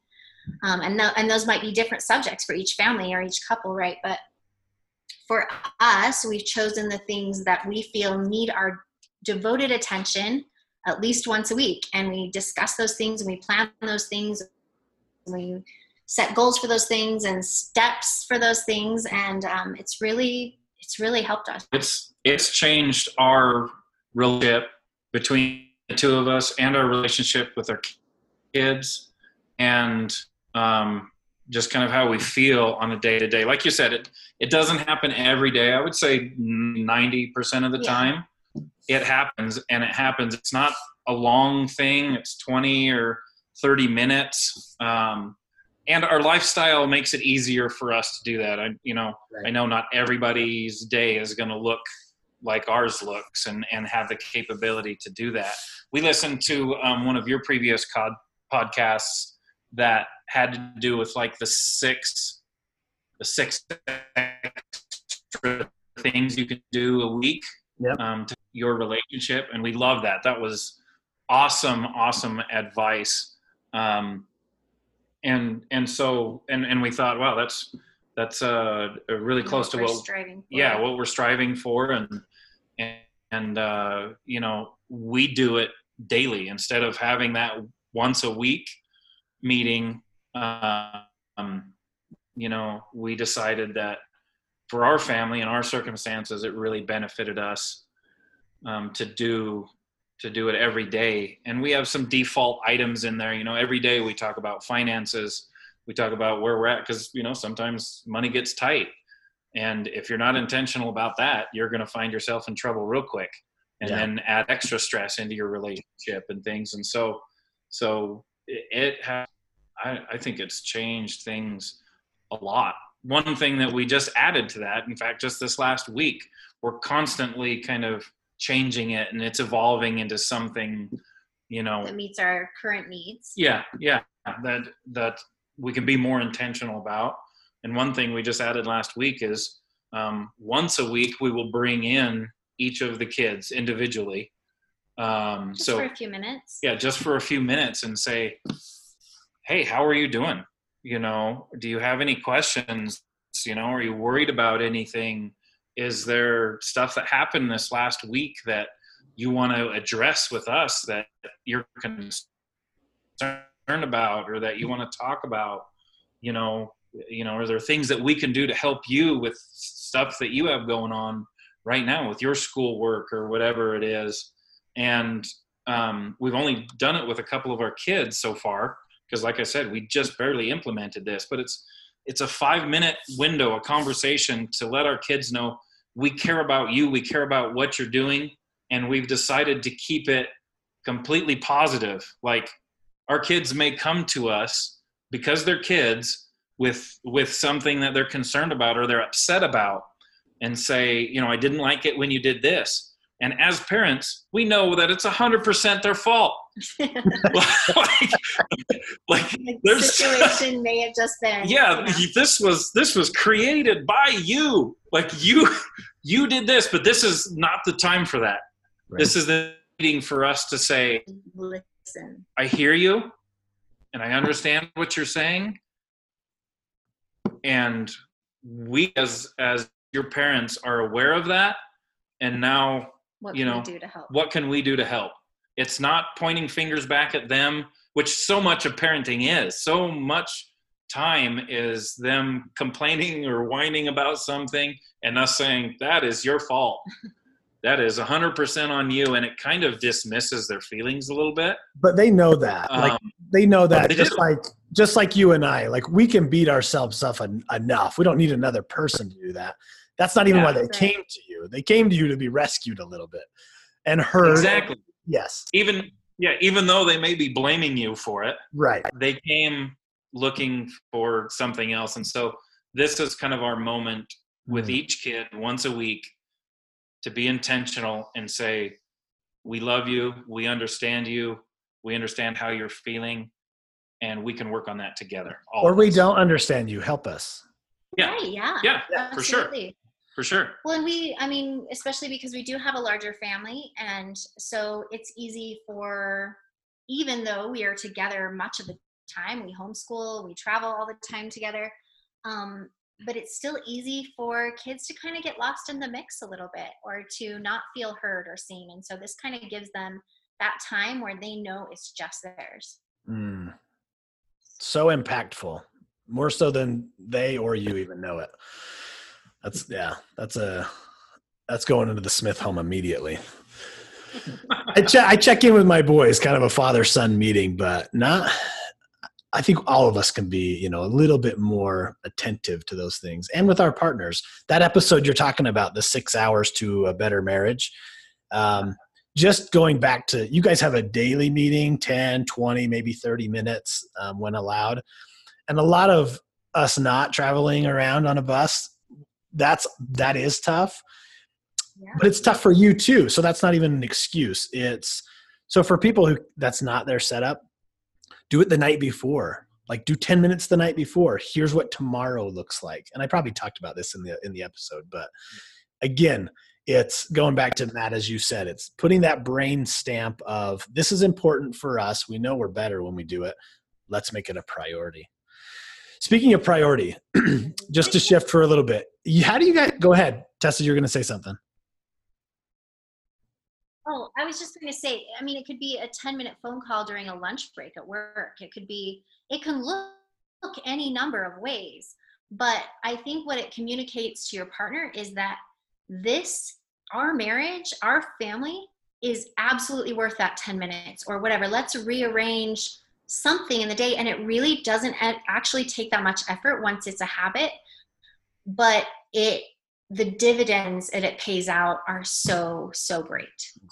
Um, and, th- and those might be different subjects for each family or each couple, right? But for us, we've chosen the things that we feel need our devoted attention at least once a week. And we discuss those things and we plan those things. We set goals for those things and steps for those things. And um, it's really it's really helped us. It's it's changed our relationship between the two of us and our relationship with our kids and um, just kind of how we feel on a day to day. Like you said, it it doesn't happen every day. I would say ninety percent of the yeah. time it happens, and it happens. It's not a long thing. It's twenty or thirty minutes. Um, and our lifestyle makes it easier for us to do that. I, you know, right. I know not everybody's day is going to look like ours looks and, and have the capability to do that. We listened to um, one of your previous cod, podcasts that had to do with like the six, the six things you can do a week yep. um, to your relationship. And we love that. That was awesome, awesome advice. Um, and and so and and we thought wow that's that's uh really close what to what yeah what we're striving for. And and, and uh you know we do it daily instead of having that once a week meeting. Um you know we decided that for our family and our circumstances it really benefited us um, to do to do it every day. And we have some default items in there. You know, every day we talk about finances, we talk about where we're at because you know sometimes money gets tight, and if you're not intentional about that, you're going to find yourself in trouble real quick, and yeah. then add extra stress into your relationship and things. And so, so it has. I, I think it's changed things a lot. One thing that we just added to that, in fact, just this last week, we're constantly kind of changing it and it's evolving into something you know. That meets our current needs. Yeah yeah that that we can be more intentional about. And one thing we just added last week is um, once a week we will bring in each of the kids individually. Um, just so for a few minutes. Yeah just for a few minutes and say hey how are you doing? You know do you have any questions? You know are you worried about anything is there stuff that happened this last week that you want to address with us that you're concerned about or that you want to talk about? You know you know are there things that we can do to help you with stuff that you have going on right now with your schoolwork or whatever it is? And um, we've only done it with a couple of our kids so far because like i said we just barely implemented this but it's it's a five minute window a conversation to let our kids know we care about you we care about what you're doing and we've decided to keep it completely positive. Like our kids may come to us because they're kids with with something that they're concerned about or they're upset about and say you know i didn't like it when you did this. And as parents we know that it's 100% their fault [LAUGHS] like, like there's situation [LAUGHS] may have just been yeah you know. this was this was created by you. Like you you did this but this is not the time for that. Right. this is the meeting for us to say listen. I hear you and i understand what you're saying. And we as as your parents are aware of that and now what you know what can we do to help it's not pointing fingers back at them which so much of parenting is. So much time is them complaining or whining about something and us saying that is your fault. [LAUGHS] That is 100% on you. And it kind of dismisses their feelings a little bit. But they know that. Um, like they know that they just, just like just like you and i like we can beat ourselves up en- enough. We don't need another person to do that. That's not even yeah, why they right. came to you. They came to you to be rescued a little bit and heard exactly yes even yeah even though they may be blaming you for it right they came looking for something else and so this is kind of our moment with mm. each kid once a week to be intentional and say, we love you, we understand you, we understand how you're feeling, and we can work on that together. Or we don't understand you. Help us. Yeah. Right, yeah. Yeah, Absolutely. for sure. For sure. Well, and we, I mean, especially because we do have a larger family. And so it's easy for, even though we are together much of the time, we homeschool, we travel all the time together. Um, but it's still easy for kids to kind of get lost in the mix a little bit or to not feel heard or seen. And so this kind of gives them that time where they know it's just theirs. Mm. So impactful, more so than they or you even know it. That's yeah, that's a that's going into the Smith home immediately. I, check I check in with my boys, kind of a father son meeting, but not I think all of us can be, you know, a little bit more attentive to those things. And with our partners, that episode you're talking about, the six hours to a better marriage, um, just going back to, you guys have a daily meeting, 10, 20, maybe 30 minutes um, when allowed. And a lot of us not traveling around on a bus, that's, that is tough. Yeah. But it's tough for you too. So that's not even an excuse. It's, so for people who that's not their setup, do it the night before like do 10 minutes the night before here's what tomorrow looks like and i probably talked about this in the in the episode but again it's going back to matt as you said it's putting that brain stamp of this is important for us we know we're better when we do it let's make it a priority speaking of priority [CLEARS THROAT] just to shift for a little bit how do you guys go ahead tessa you're going to say something Oh, I was just going to say, I mean, it could be a 10 minute phone call during a lunch break at work. It could be, it can look, look any number of ways. But I think what it communicates to your partner is that this, our marriage, our family is absolutely worth that 10 minutes or whatever. Let's rearrange something in the day. And it really doesn't actually take that much effort once it's a habit, but it the dividends that it pays out are so so great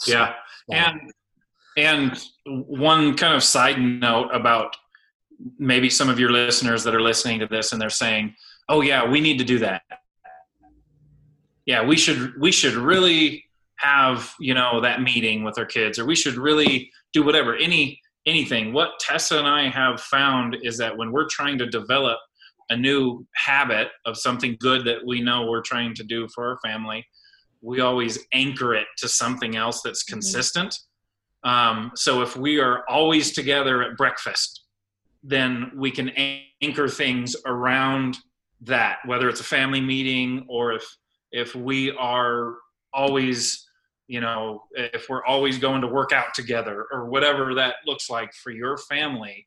yeah and and one kind of side note about maybe some of your listeners that are listening to this and they're saying oh yeah we need to do that yeah we should we should really have you know that meeting with our kids or we should really do whatever any anything what tessa and i have found is that when we're trying to develop a new habit of something good that we know we're trying to do for our family, we always anchor it to something else that's mm-hmm. consistent. Um, so if we are always together at breakfast, then we can anchor things around that whether it's a family meeting or if if we are always you know if we're always going to work out together or whatever that looks like for your family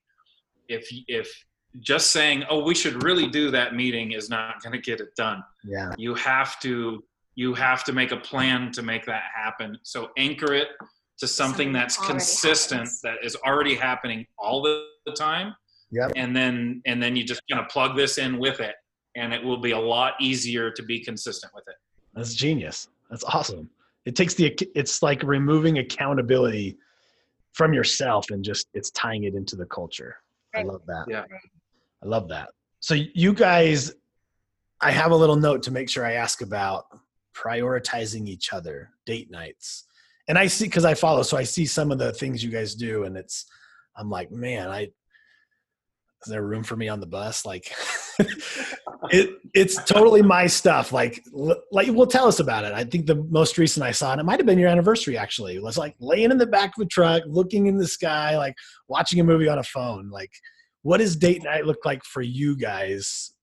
if if just saying oh we should really do that meeting is not going to get it done yeah you have to you have to make a plan to make that happen so anchor it to something, Something that's consistent happens. that is already happening all the, the time Yep. and then and then you just kind of plug this in with it and it will be a lot easier to be consistent with it That's genius. That's awesome. It takes the it's like removing accountability from yourself and just it's tying it into the culture. I love that. Yeah. I love that. So you guys I have a little note to make sure I ask about prioritizing each other, date nights. And I see cuz I follow so I see some of the things you guys do and it's I'm like, man, I is there room for me on the bus? Like [LAUGHS] it it's totally my stuff. Like l- like well tell us about it. I think the most recent I saw, and it might have been your anniversary actually, was like laying in the back of a truck, looking in the sky, like watching a movie on a phone. Like what does date night look like for you guys?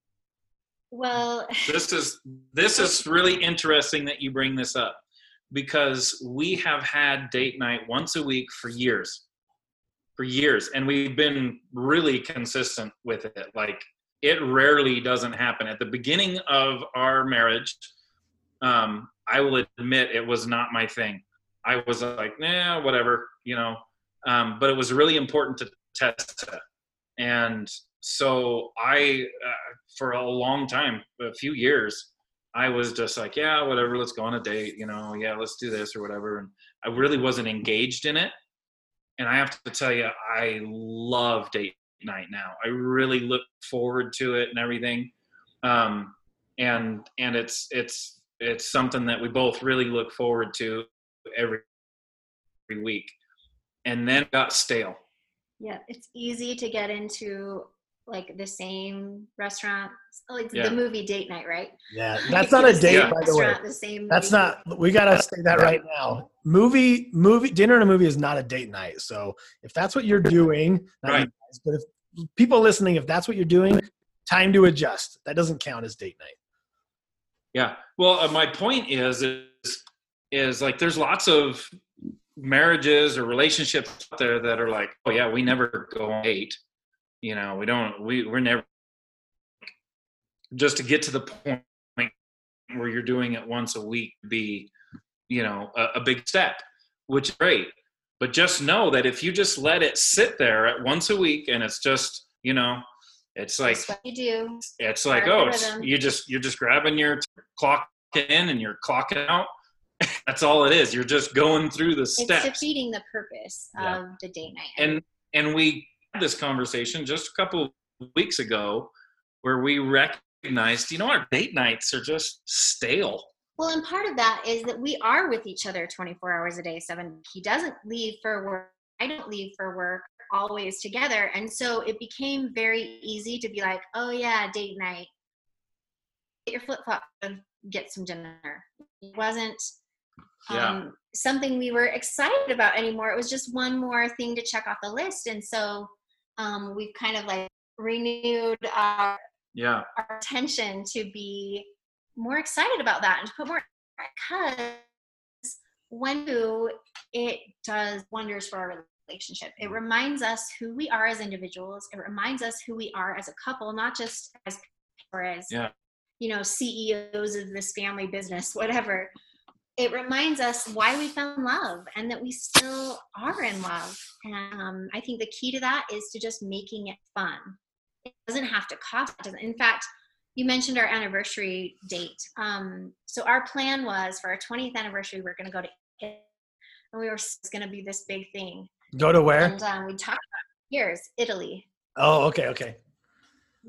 Well, this is this is really interesting that you bring this up because we have had date night once a week for years for years and we've been really consistent with it. Like it rarely doesn't happen. At the beginning of our marriage um, i will admit it was not my thing. I was like nah whatever you know? Um, but it was really important to Tessa and so i uh, for a long time a few years i was just like yeah whatever let's go on a date you know? Yeah let's do this or whatever. And i really wasn't engaged in it and i have to tell you i love date night now. I really look forward to it and everything. Um, and and it's it's it's something that we both really look forward to every every week. And then got stale. Yeah, it's easy to get into like the same restaurant, like Yeah. the movie date night, right? Yeah, [LAUGHS] that's not a date, Yeah. by the way. The same. That's movie. not. We gotta say that right now. Movie, movie, dinner and a movie is not a date night. So if that's what you're doing, not you Right. guys, but if people listening, if that's what you're doing, time to adjust. That doesn't count as date night. Yeah. Well, uh, my point is, is, is like there's lots of marriages or relationships out there that are like, oh yeah, we never go on date. You know, we don't. We we're never. Just to get to the point where you're doing it once a week, be, you know, a, a big step, which is great. But just know that if you just let it sit there at once a week, and it's just, you know, it's like what you do. it's like oh it's, you just you're just grabbing your clock in and you're clocking out [LAUGHS] that's all it is you're just going through the It's steps defeating the purpose Yeah. of the day night. and and we this conversation just a couple of weeks ago where we recognized you know our date nights are just stale Well, and part of that is that we are with each other 24 hours a day, seven. He doesn't leave for work. I don't leave for work always together. And so it became very easy to be like, oh, yeah, date night. Get your flip flop and get some dinner. It wasn't Yeah. um, something we were excited about anymore. It was just one more thing to check off the list. And so um, we've kind of like renewed our yeah. our attention to be more excited about that and to put more because when you it does wonders for our relationship. It reminds us who we are as individuals. It reminds us who we are as a couple not just as or as Yeah. you know ceos of this family business [LAUGHS] whatever it reminds us why we fell in love and that we still are in love and um, i think the key to that is to just making it fun it doesn't have to cost it doesn't in fact you mentioned our anniversary date um, so our plan was for our 20th anniversary we're going to go to Italy. and we were going to be this big thing Go to where? and um, we talked about years italy Oh, okay, okay.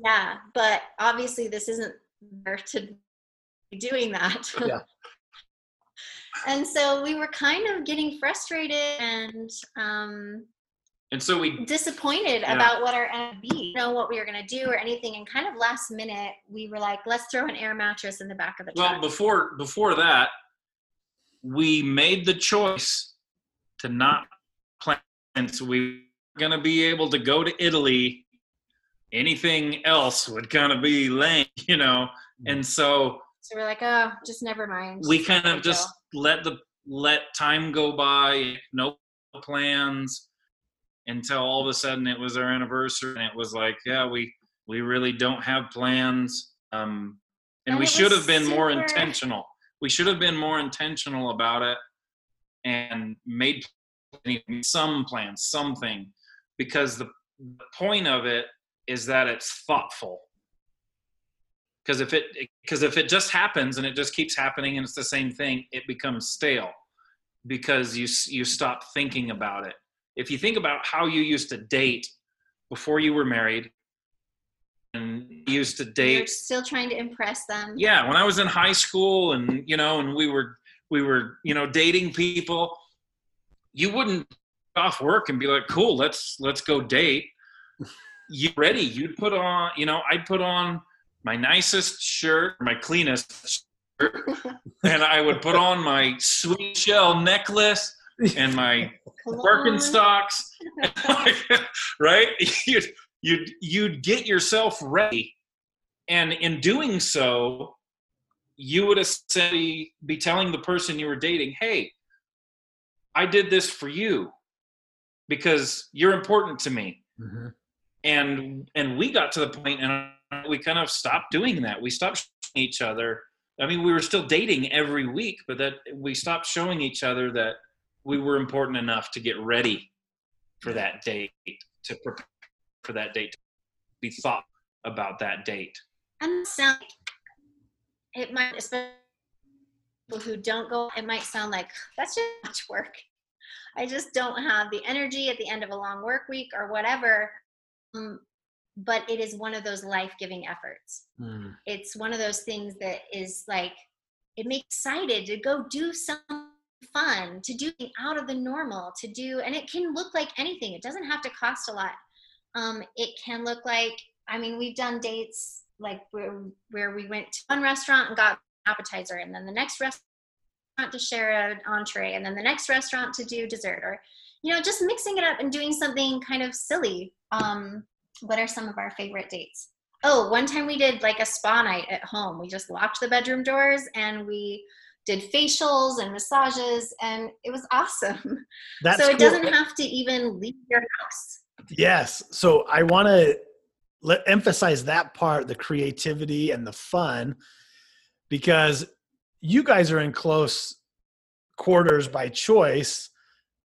yeah but obviously this isn't there to be doing that Yeah. And so we were kind of getting frustrated and um, and so we disappointed Yeah. about what our NB, know what we were going to do or anything. And kind of last minute, we were like, let's throw an air mattress in the back of the well truck. before before that we made the choice to not plan so we were going to be able to go to italy anything else would kind of be lame, [LAUGHS] you know. And so So we're like, oh, just never mind. we kind of just go. Let the let time go by, no plans until all of a sudden it was our anniversary and it was like, yeah, we we really don't have plans. Um and, And we should have been more intentional. We should have been more intentional about it and made some plans, something because the, the point of it is that it's thoughtful because if it because if it just happens and it just keeps happening and it's the same thing it becomes stale because you you stop thinking about it if you think about how you used to date before you were married and used to date You're still trying to impress them. yeah when i was in high school and you know and we were we were you know dating people you wouldn't off work and be like cool let's let's go date you ready you'd put on you know i'd put on my nicest shirt my cleanest shirt [LAUGHS] and i would put on my sweet shell necklace and my Cologne. Birkenstocks, [LAUGHS] right? You'd, you'd, you'd get yourself ready. And in doing so, you would essentially be telling the person you were dating, hey, I did this for you because you're important to me. Mhm. And and we got to the point and we kind of stopped doing that. We stopped each other. I mean, we were still dating every week, but that we stopped showing each other that we were important enough to get ready for that date, to prepare for that date, to be thought about that date. And sound it might especially people who don't go it might sound like that's just [LAUGHS] much work i just don't have the energy at the end of a long work week or whatever um, but it is one of those life-giving efforts. Mm. it's one of those things that is like it makes excited to go do something fun to do out of the normal to do and it can look like anything. It doesn't have to cost a lot. Um, it can look like i mean we've done dates like where, where we went to one restaurant and got an appetizer and then the next restaurant to share an entree and then the next restaurant to do dessert or you know just mixing it up and doing something kind of silly. Um, what are some of our favorite dates oh one time we did like a spa night at home we just locked the bedroom doors and we did facials and massages and it was awesome [LAUGHS] That's so it cool. doesn't have to even leave your house Yes. So I want to let emphasize that part, the creativity and the fun, because you guys are in close quarters by choice.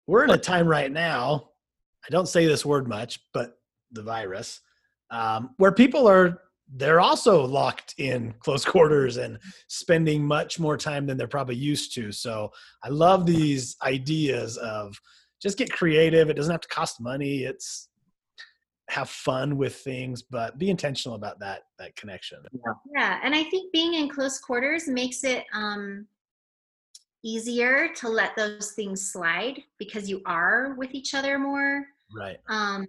We're in a time right now. I don't say this word much, but the virus, um, where people are they're also locked in close [LAUGHS] quarters and spending much more time than they're probably used to. So I love these ideas of just get creative. It doesn't have to cost money. It's have fun with things, but be intentional about that that connection. yeah and i think being in close quarters makes it um, easier to let those things slide because you are with each other more Right. um,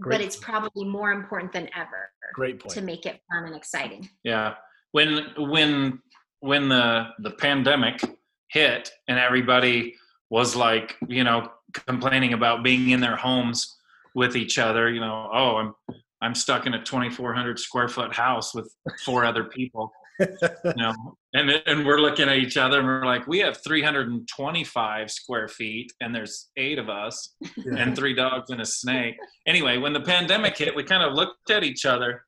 Great but it's probably more important than ever Great point. to make it fun and exciting Yeah. When when when the the pandemic hit and everybody was like, you know, complaining about being in their homes with each other, you know, oh, I'm I'm stuck in a 2400 square foot house with four other people, you know. And and we're looking at each other and we're like, we have 325 square feet and there's 8 of us and three dogs and a snake. Anyway, when the pandemic hit, we kind of looked at each other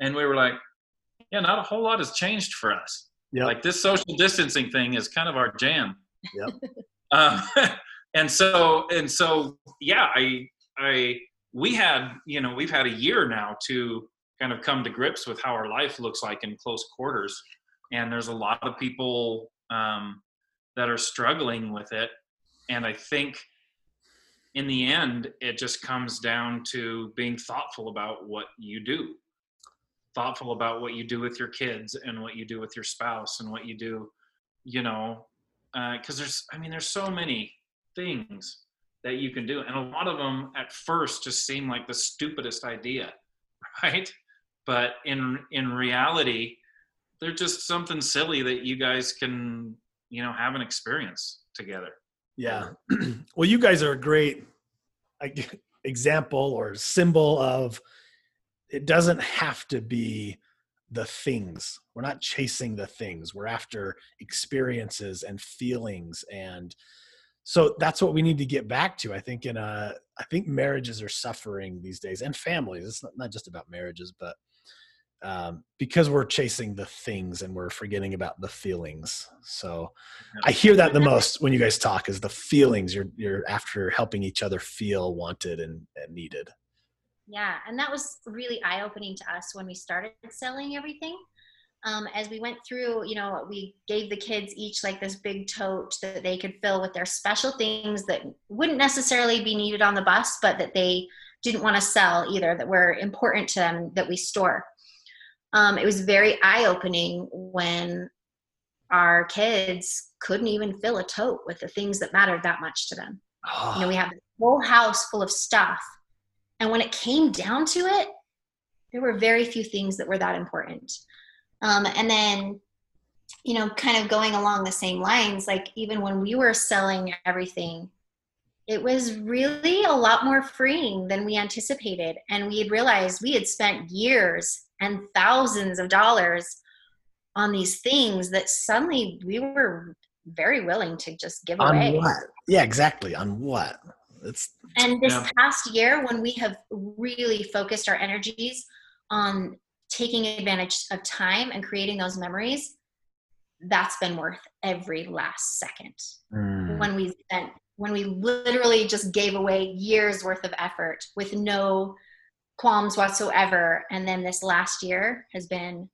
and we were like, yeah, not a whole lot has changed for us. Yep. Like this social distancing thing is kind of our jam. Yep. [LAUGHS] Um, and so and so yeah, I I we had you know we've had a year now to kind of come to grips with how our life looks like in close quarters, and there's a lot of people um, that are struggling with it, and I think in the end it just comes down to being thoughtful about what you do. Thoughtful about what you do with your kids and what you do with your spouse and what you do you know because there's i mean there's so many things that you can do. And a lot of them at first just seem like the stupidest idea [LAUGHS] right? But in in reality they're just something silly that you guys can you know have an experience together Yeah. [CLEARS THROAT] well, you guys are a great [LAUGHS] example or symbol of it doesn't have to be the things. We're not chasing the things. We're after experiences and feelings and so that's what we need to get back to. I think in a I think marriages are suffering these days and families. It's not, not just about marriages, but um, because we're chasing the things and we're forgetting about the feelings. So I hear that the most when you guys talk is the feelings. You're you're after helping each other feel wanted and, and needed. Yeah, and that was really eye opening to us when we started selling everything. Um, as we went through, you know, we gave the kids each like this big tote that they could fill with their special things that wouldn't necessarily be needed on the bus, but that they didn't want to sell either, that were important to them that we store. Um, it was very eye opening when our kids couldn't even fill a tote with the things that mattered that much to them. Oh. You know, we have a whole house full of stuff and when it came down to it, there were very few things that were that important. Um, and then, you know, kind of going along the same lines, like even when we were selling everything, it was really a lot more freeing than we anticipated. And we had realized we had spent years and thousands of dollars on these things that suddenly we were very willing to just give on away. What? Yeah, exactly. On what? It's and this yeah. past year, when we have really focused our energies on taking advantage of time and creating those memories, that's been worth every last second. Mm. When we spent, when we literally just gave away years worth of effort with no qualms whatsoever, and then this last year has been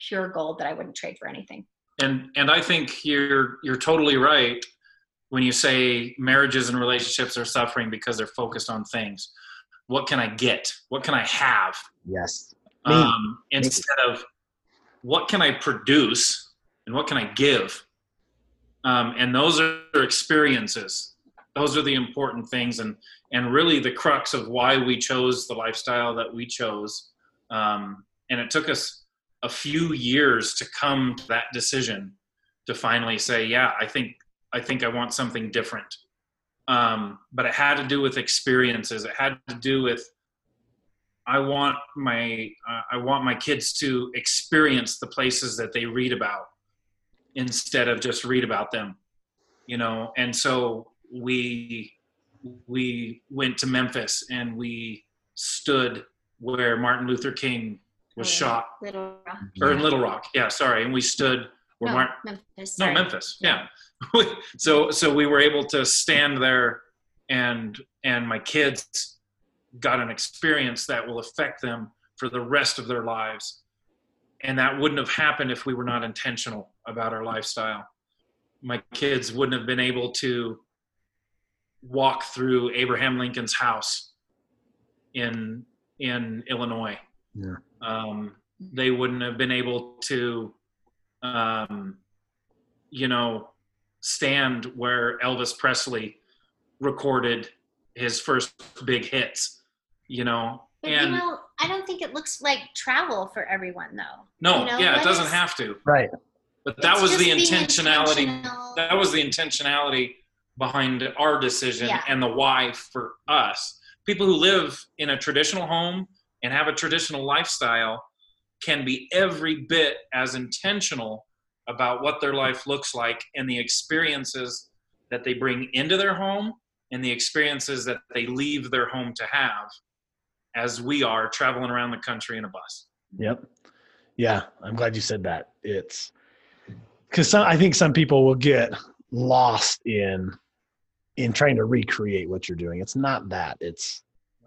pure gold that I wouldn't trade for anything. And and I think you're you're totally right when you say marriages and relationships are suffering because they're focused on things. What can i get? What can i have? Yes. Um, instead of what can i produce and what can i give? Um, and those are experiences those are the important things and and really the crux of why we chose the lifestyle that we chose um, and it took us a few years to come to that decision to finally say yeah i think I think I want something different. Um, but it had to do with experiences. It had to do with I want my uh, I want my kids to experience the places that they read about instead of just read about them, you know. And so we we went to Memphis and we stood where Martin Luther King was oh, shot, Little Rock. or in Little Rock. Yeah, sorry. And we stood where no, Mar- Memphis. Sorry. No, Memphis. Yeah. [LAUGHS] so so we were able to stand there and and my kids got an experience that will affect them for the rest of their lives and that wouldn't have happened if we were not intentional about our lifestyle my kids wouldn't have been able to walk through abraham lincoln's house in in illinois yeah. um, they wouldn't have been able to um, you know stand where Elvis Presley recorded his first big hits, you know. But and you know, I don't think it looks like travel for everyone though. No, you know, yeah, it doesn't is, have to. Right. But that was the intentionality. That was the intentionality behind our decision yeah. and the why for us. People who live in a traditional home and have a traditional lifestyle can be every bit as intentional about what their life looks like and the experiences that they bring into their home and the experiences that they leave their home to have as we are traveling around the country in a bus. Yep. Yeah, I'm glad you said that. It's because I think some people will get lost in in trying to recreate what you're doing. It's not that. It's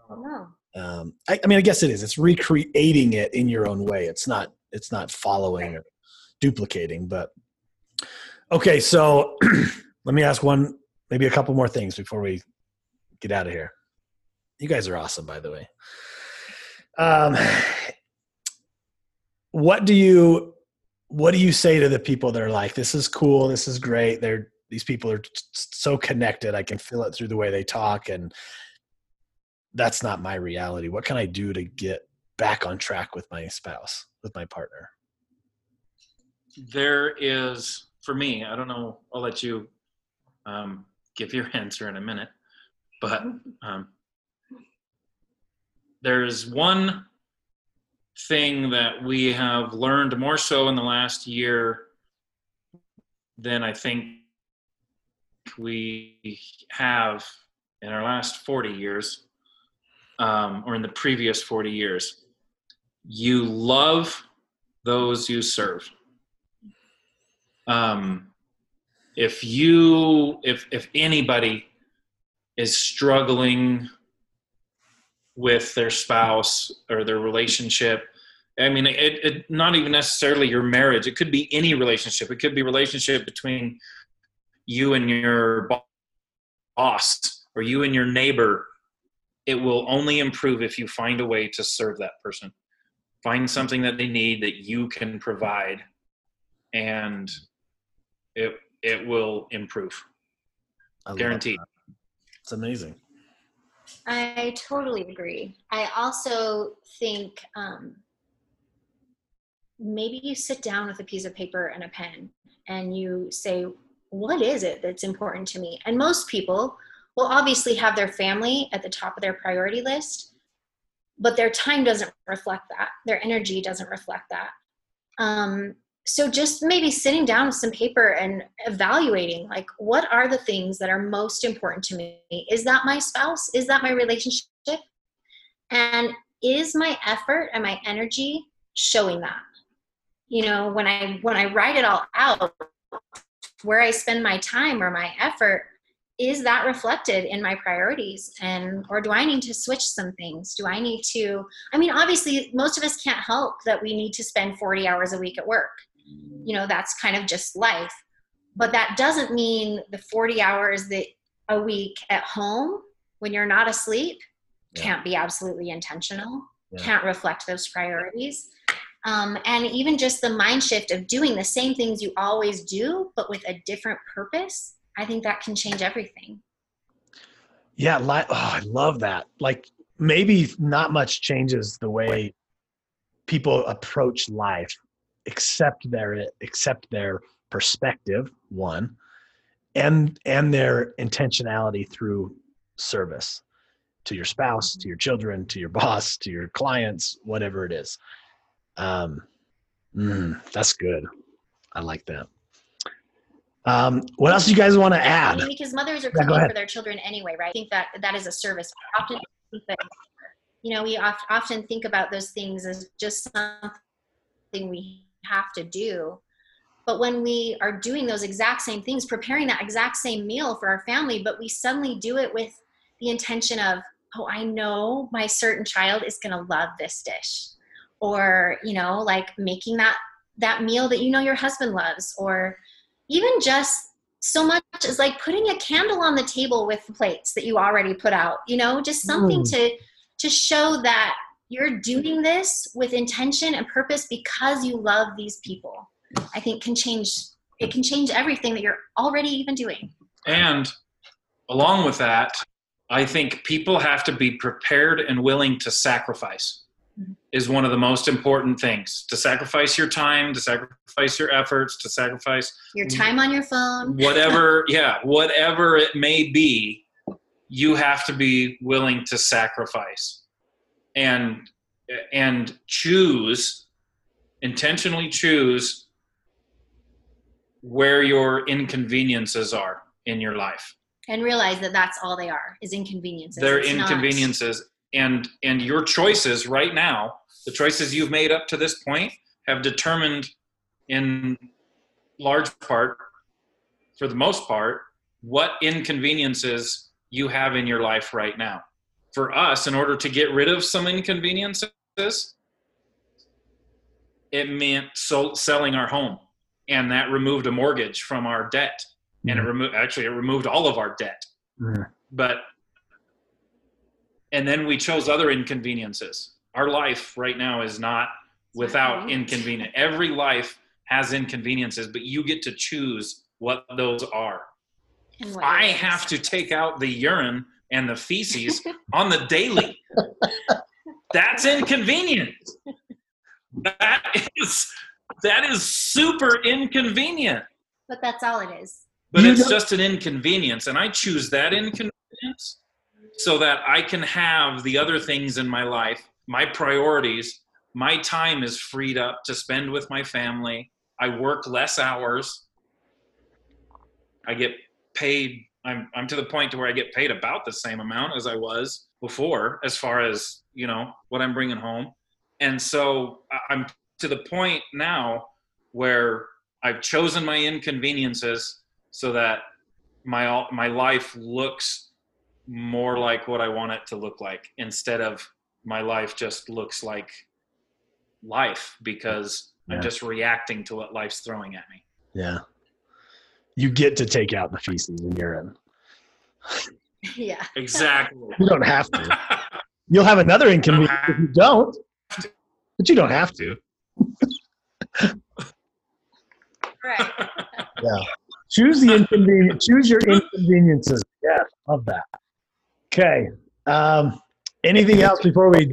no. Um, I, I mean, I guess it is. It's recreating it in your own way. It's not. It's not following or duplicating. But okay, so [CLEARS THROAT] let me ask one, maybe a couple more things before we get out of here. You guys are awesome, by the way. Um, what do you what do you say to the people that are like, "This is cool, this is great"? They're these people are so connected. I can feel it through the way they talk, and that's not my reality. What can I do to get back on track with my spouse, with my partner? there is for me i don't know i'll let you um, give your [LAUGHS] answer in a minute but um, there's one thing that we have learned more so in the last year than I think we have in our last 40 years um, or in the previous 40 years. You love those you serve. Um, if you, if, if anybody is struggling with their spouse or their relationship, I mean, it, it, not even necessarily your marriage. It could be any relationship. It could be relationship between you and your boss or you and your neighbor. It will only improve if you find a way to serve that person. Find something that they need that you can provide, and it it will improve. I Guaranteed. It's amazing. I totally agree. I also think um, maybe you sit down with a piece of paper and a pen and you say, What is it that's important to me? And most people will obviously have their family at the top of their priority list, but their time doesn't reflect that. Their energy doesn't reflect that. Um, so just maybe sitting down with some paper and evaluating like what are the things that are most important to me is that my spouse is that my relationship and is my effort and my energy showing that you know when i when i write it all out where i spend my time or my effort is that reflected in my priorities? And or do i need to switch some things? Do i need to i mean obviously most of us can't help that we need to spend 40 hours a week at work. You know that's kind of just life. But that doesn't mean the 40 hours that a week at home when you're not asleep yeah. can't be absolutely intentional yeah. can't reflect those priorities um, and even just the mind shift of doing the same things you always do but with a different purpose i think that can change everything. Yeah oh, i love that. Like maybe not much changes the way people approach life except their accept their perspective one and and their intentionality through service to your spouse to your children to your boss to your clients whatever it is um, mm, that's good. I like that. Um, what else do you guys want to add? I mean, because mothers are cooking yeah, for their children anyway, right? I think that that is a service. I often that, you know, we often think about those things as just something we have to do. But when we are doing those exact same things, preparing that exact same meal for our family, but we suddenly do it with the intention of, oh, I know my certain child is going to love this dish or you know like making that that meal that you know your husband loves or even just so much as like putting a candle on the table with the plates that you already put out you know just something mm. to to show that you're doing this with intention and purpose because you love these people. I think can change it can change everything that you're already even doing. And along with that i think people have to be prepared and willing to sacrifice is one of the most important things. To sacrifice your time to sacrifice your efforts to sacrifice your time on your phone. whatever [LAUGHS] yeah whatever it may be you have to be willing to sacrifice and and choose intentionally choose where your inconveniences are in your life. And realize that that's all they are is inconveniences. They're it's inconveniences. Not and and your choices right now the choices you've made up to this point have determined in large part for the most part what inconveniences you have in your life right now for us in order to get rid of some inconveniences it meant so, selling our home and that removed a mortgage from our debt mm-hmm. and it mm-hmm. removed actually it removed all of our debt mm-hmm. but and then we chose other inconveniences. Our life right now is not without inconvenience. Every life has inconveniences, but you get to choose what those are. I have to take out the urine and the feces [LAUGHS] on the daily. That's [LAUGHS] inconvenient. That is that is super inconvenient. But that's all it is. But you it's just an inconvenience, and I choose that inconvenience so that I can have the other things in my life, my priorities, my time is freed up to spend with my family. I work less hours. I get paid. I'm I'm to the point to where I get paid about the same amount as I was before, as far as you know what I'm bringing home. And so I'm to the point now where I've chosen my inconveniences so that my my life looks more like what I want it to look like instead of my life just looks like life because yeah. I'm just reacting to what life's throwing at me. Yeah. You get to take out the feces in urine. [LAUGHS] yeah. Exactly. You don't have to. [LAUGHS] You'll have another inconvenience if you don't. But you don't have to. right. [LAUGHS] yeah. Choose the inconvenience. Choose your inconveniences. Yeah, love that. Okay. Um, anything else before we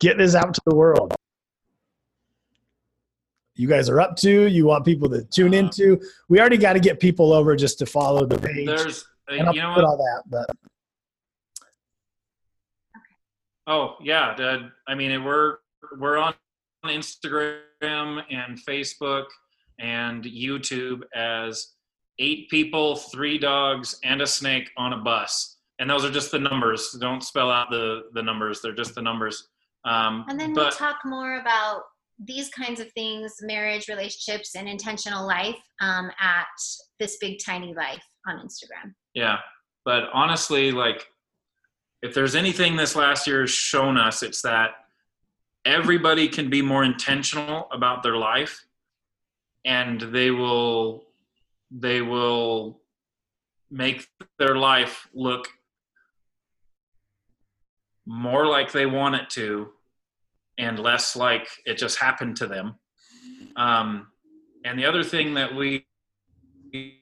get this out to the world? You guys are up to, you want people to tune into. We already got to get people over just to follow the page. There's, uh, and I'll you know put all that, but Oh yeah, I mean we're we're on Instagram and Facebook and YouTube as eight people, three dogs, and a snake on a bus. And those are just the numbers. Don't spell out the the numbers. They're just the numbers. Um, and then but, we'll talk more about these kinds of things, marriage, relationships, and intentional life um, at this big tiny life on Instagram. Yeah, but honestly, like if there's anything this last year has shown us, it's that everybody can be more intentional about their life, and they will they will make their life look more like they want it to and less like it just happened to them. Um, and the other thing that we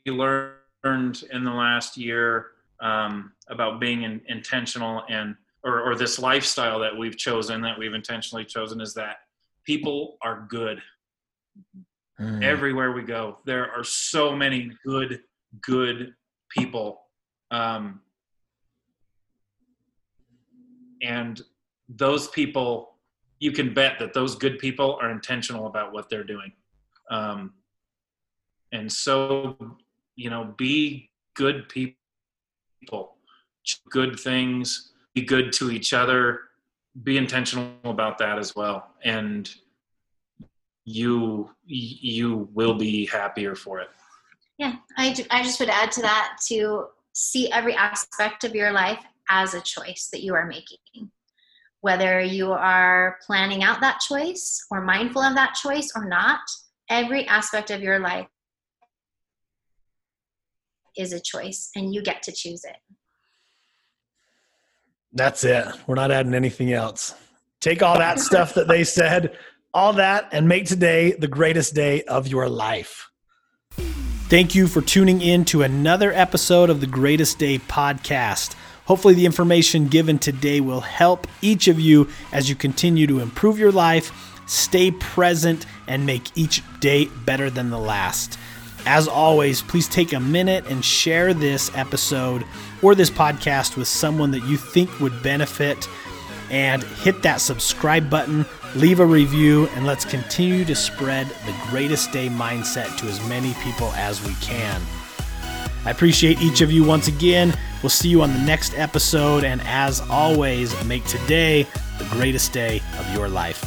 learned in the last year um, about being in, intentional and or, or this lifestyle that we've chosen that we've intentionally chosen is that people are good mm. everywhere we go there are so many good good people um, and those people you can bet that those good people are intentional about what they're doing. Um, and so you know be good people. Good things be good to each other be intentional about that as well. And you you will be happier for it. Yeah I, I just would add to that to see every aspect of your life as a choice that you are making. Whether you are planning out that choice or mindful of that choice or not, every aspect of your life is a choice and you get to choose it. That's it. We're not adding anything else. Take all that stuff that they said, all that, and make today the greatest day of your life. Thank you for tuning in to another episode of the Greatest Day podcast. Hopefully, the information given today will help each of you as you continue to improve your life, stay present, and make each day better than the last. As always, please take a minute and share this episode or this podcast with someone that you think would benefit. And hit that subscribe button, leave a review, and let's continue to spread the greatest day mindset to as many people as we can. I appreciate each of you once again. We'll see you on the next episode. And as always, make today the greatest day of your life.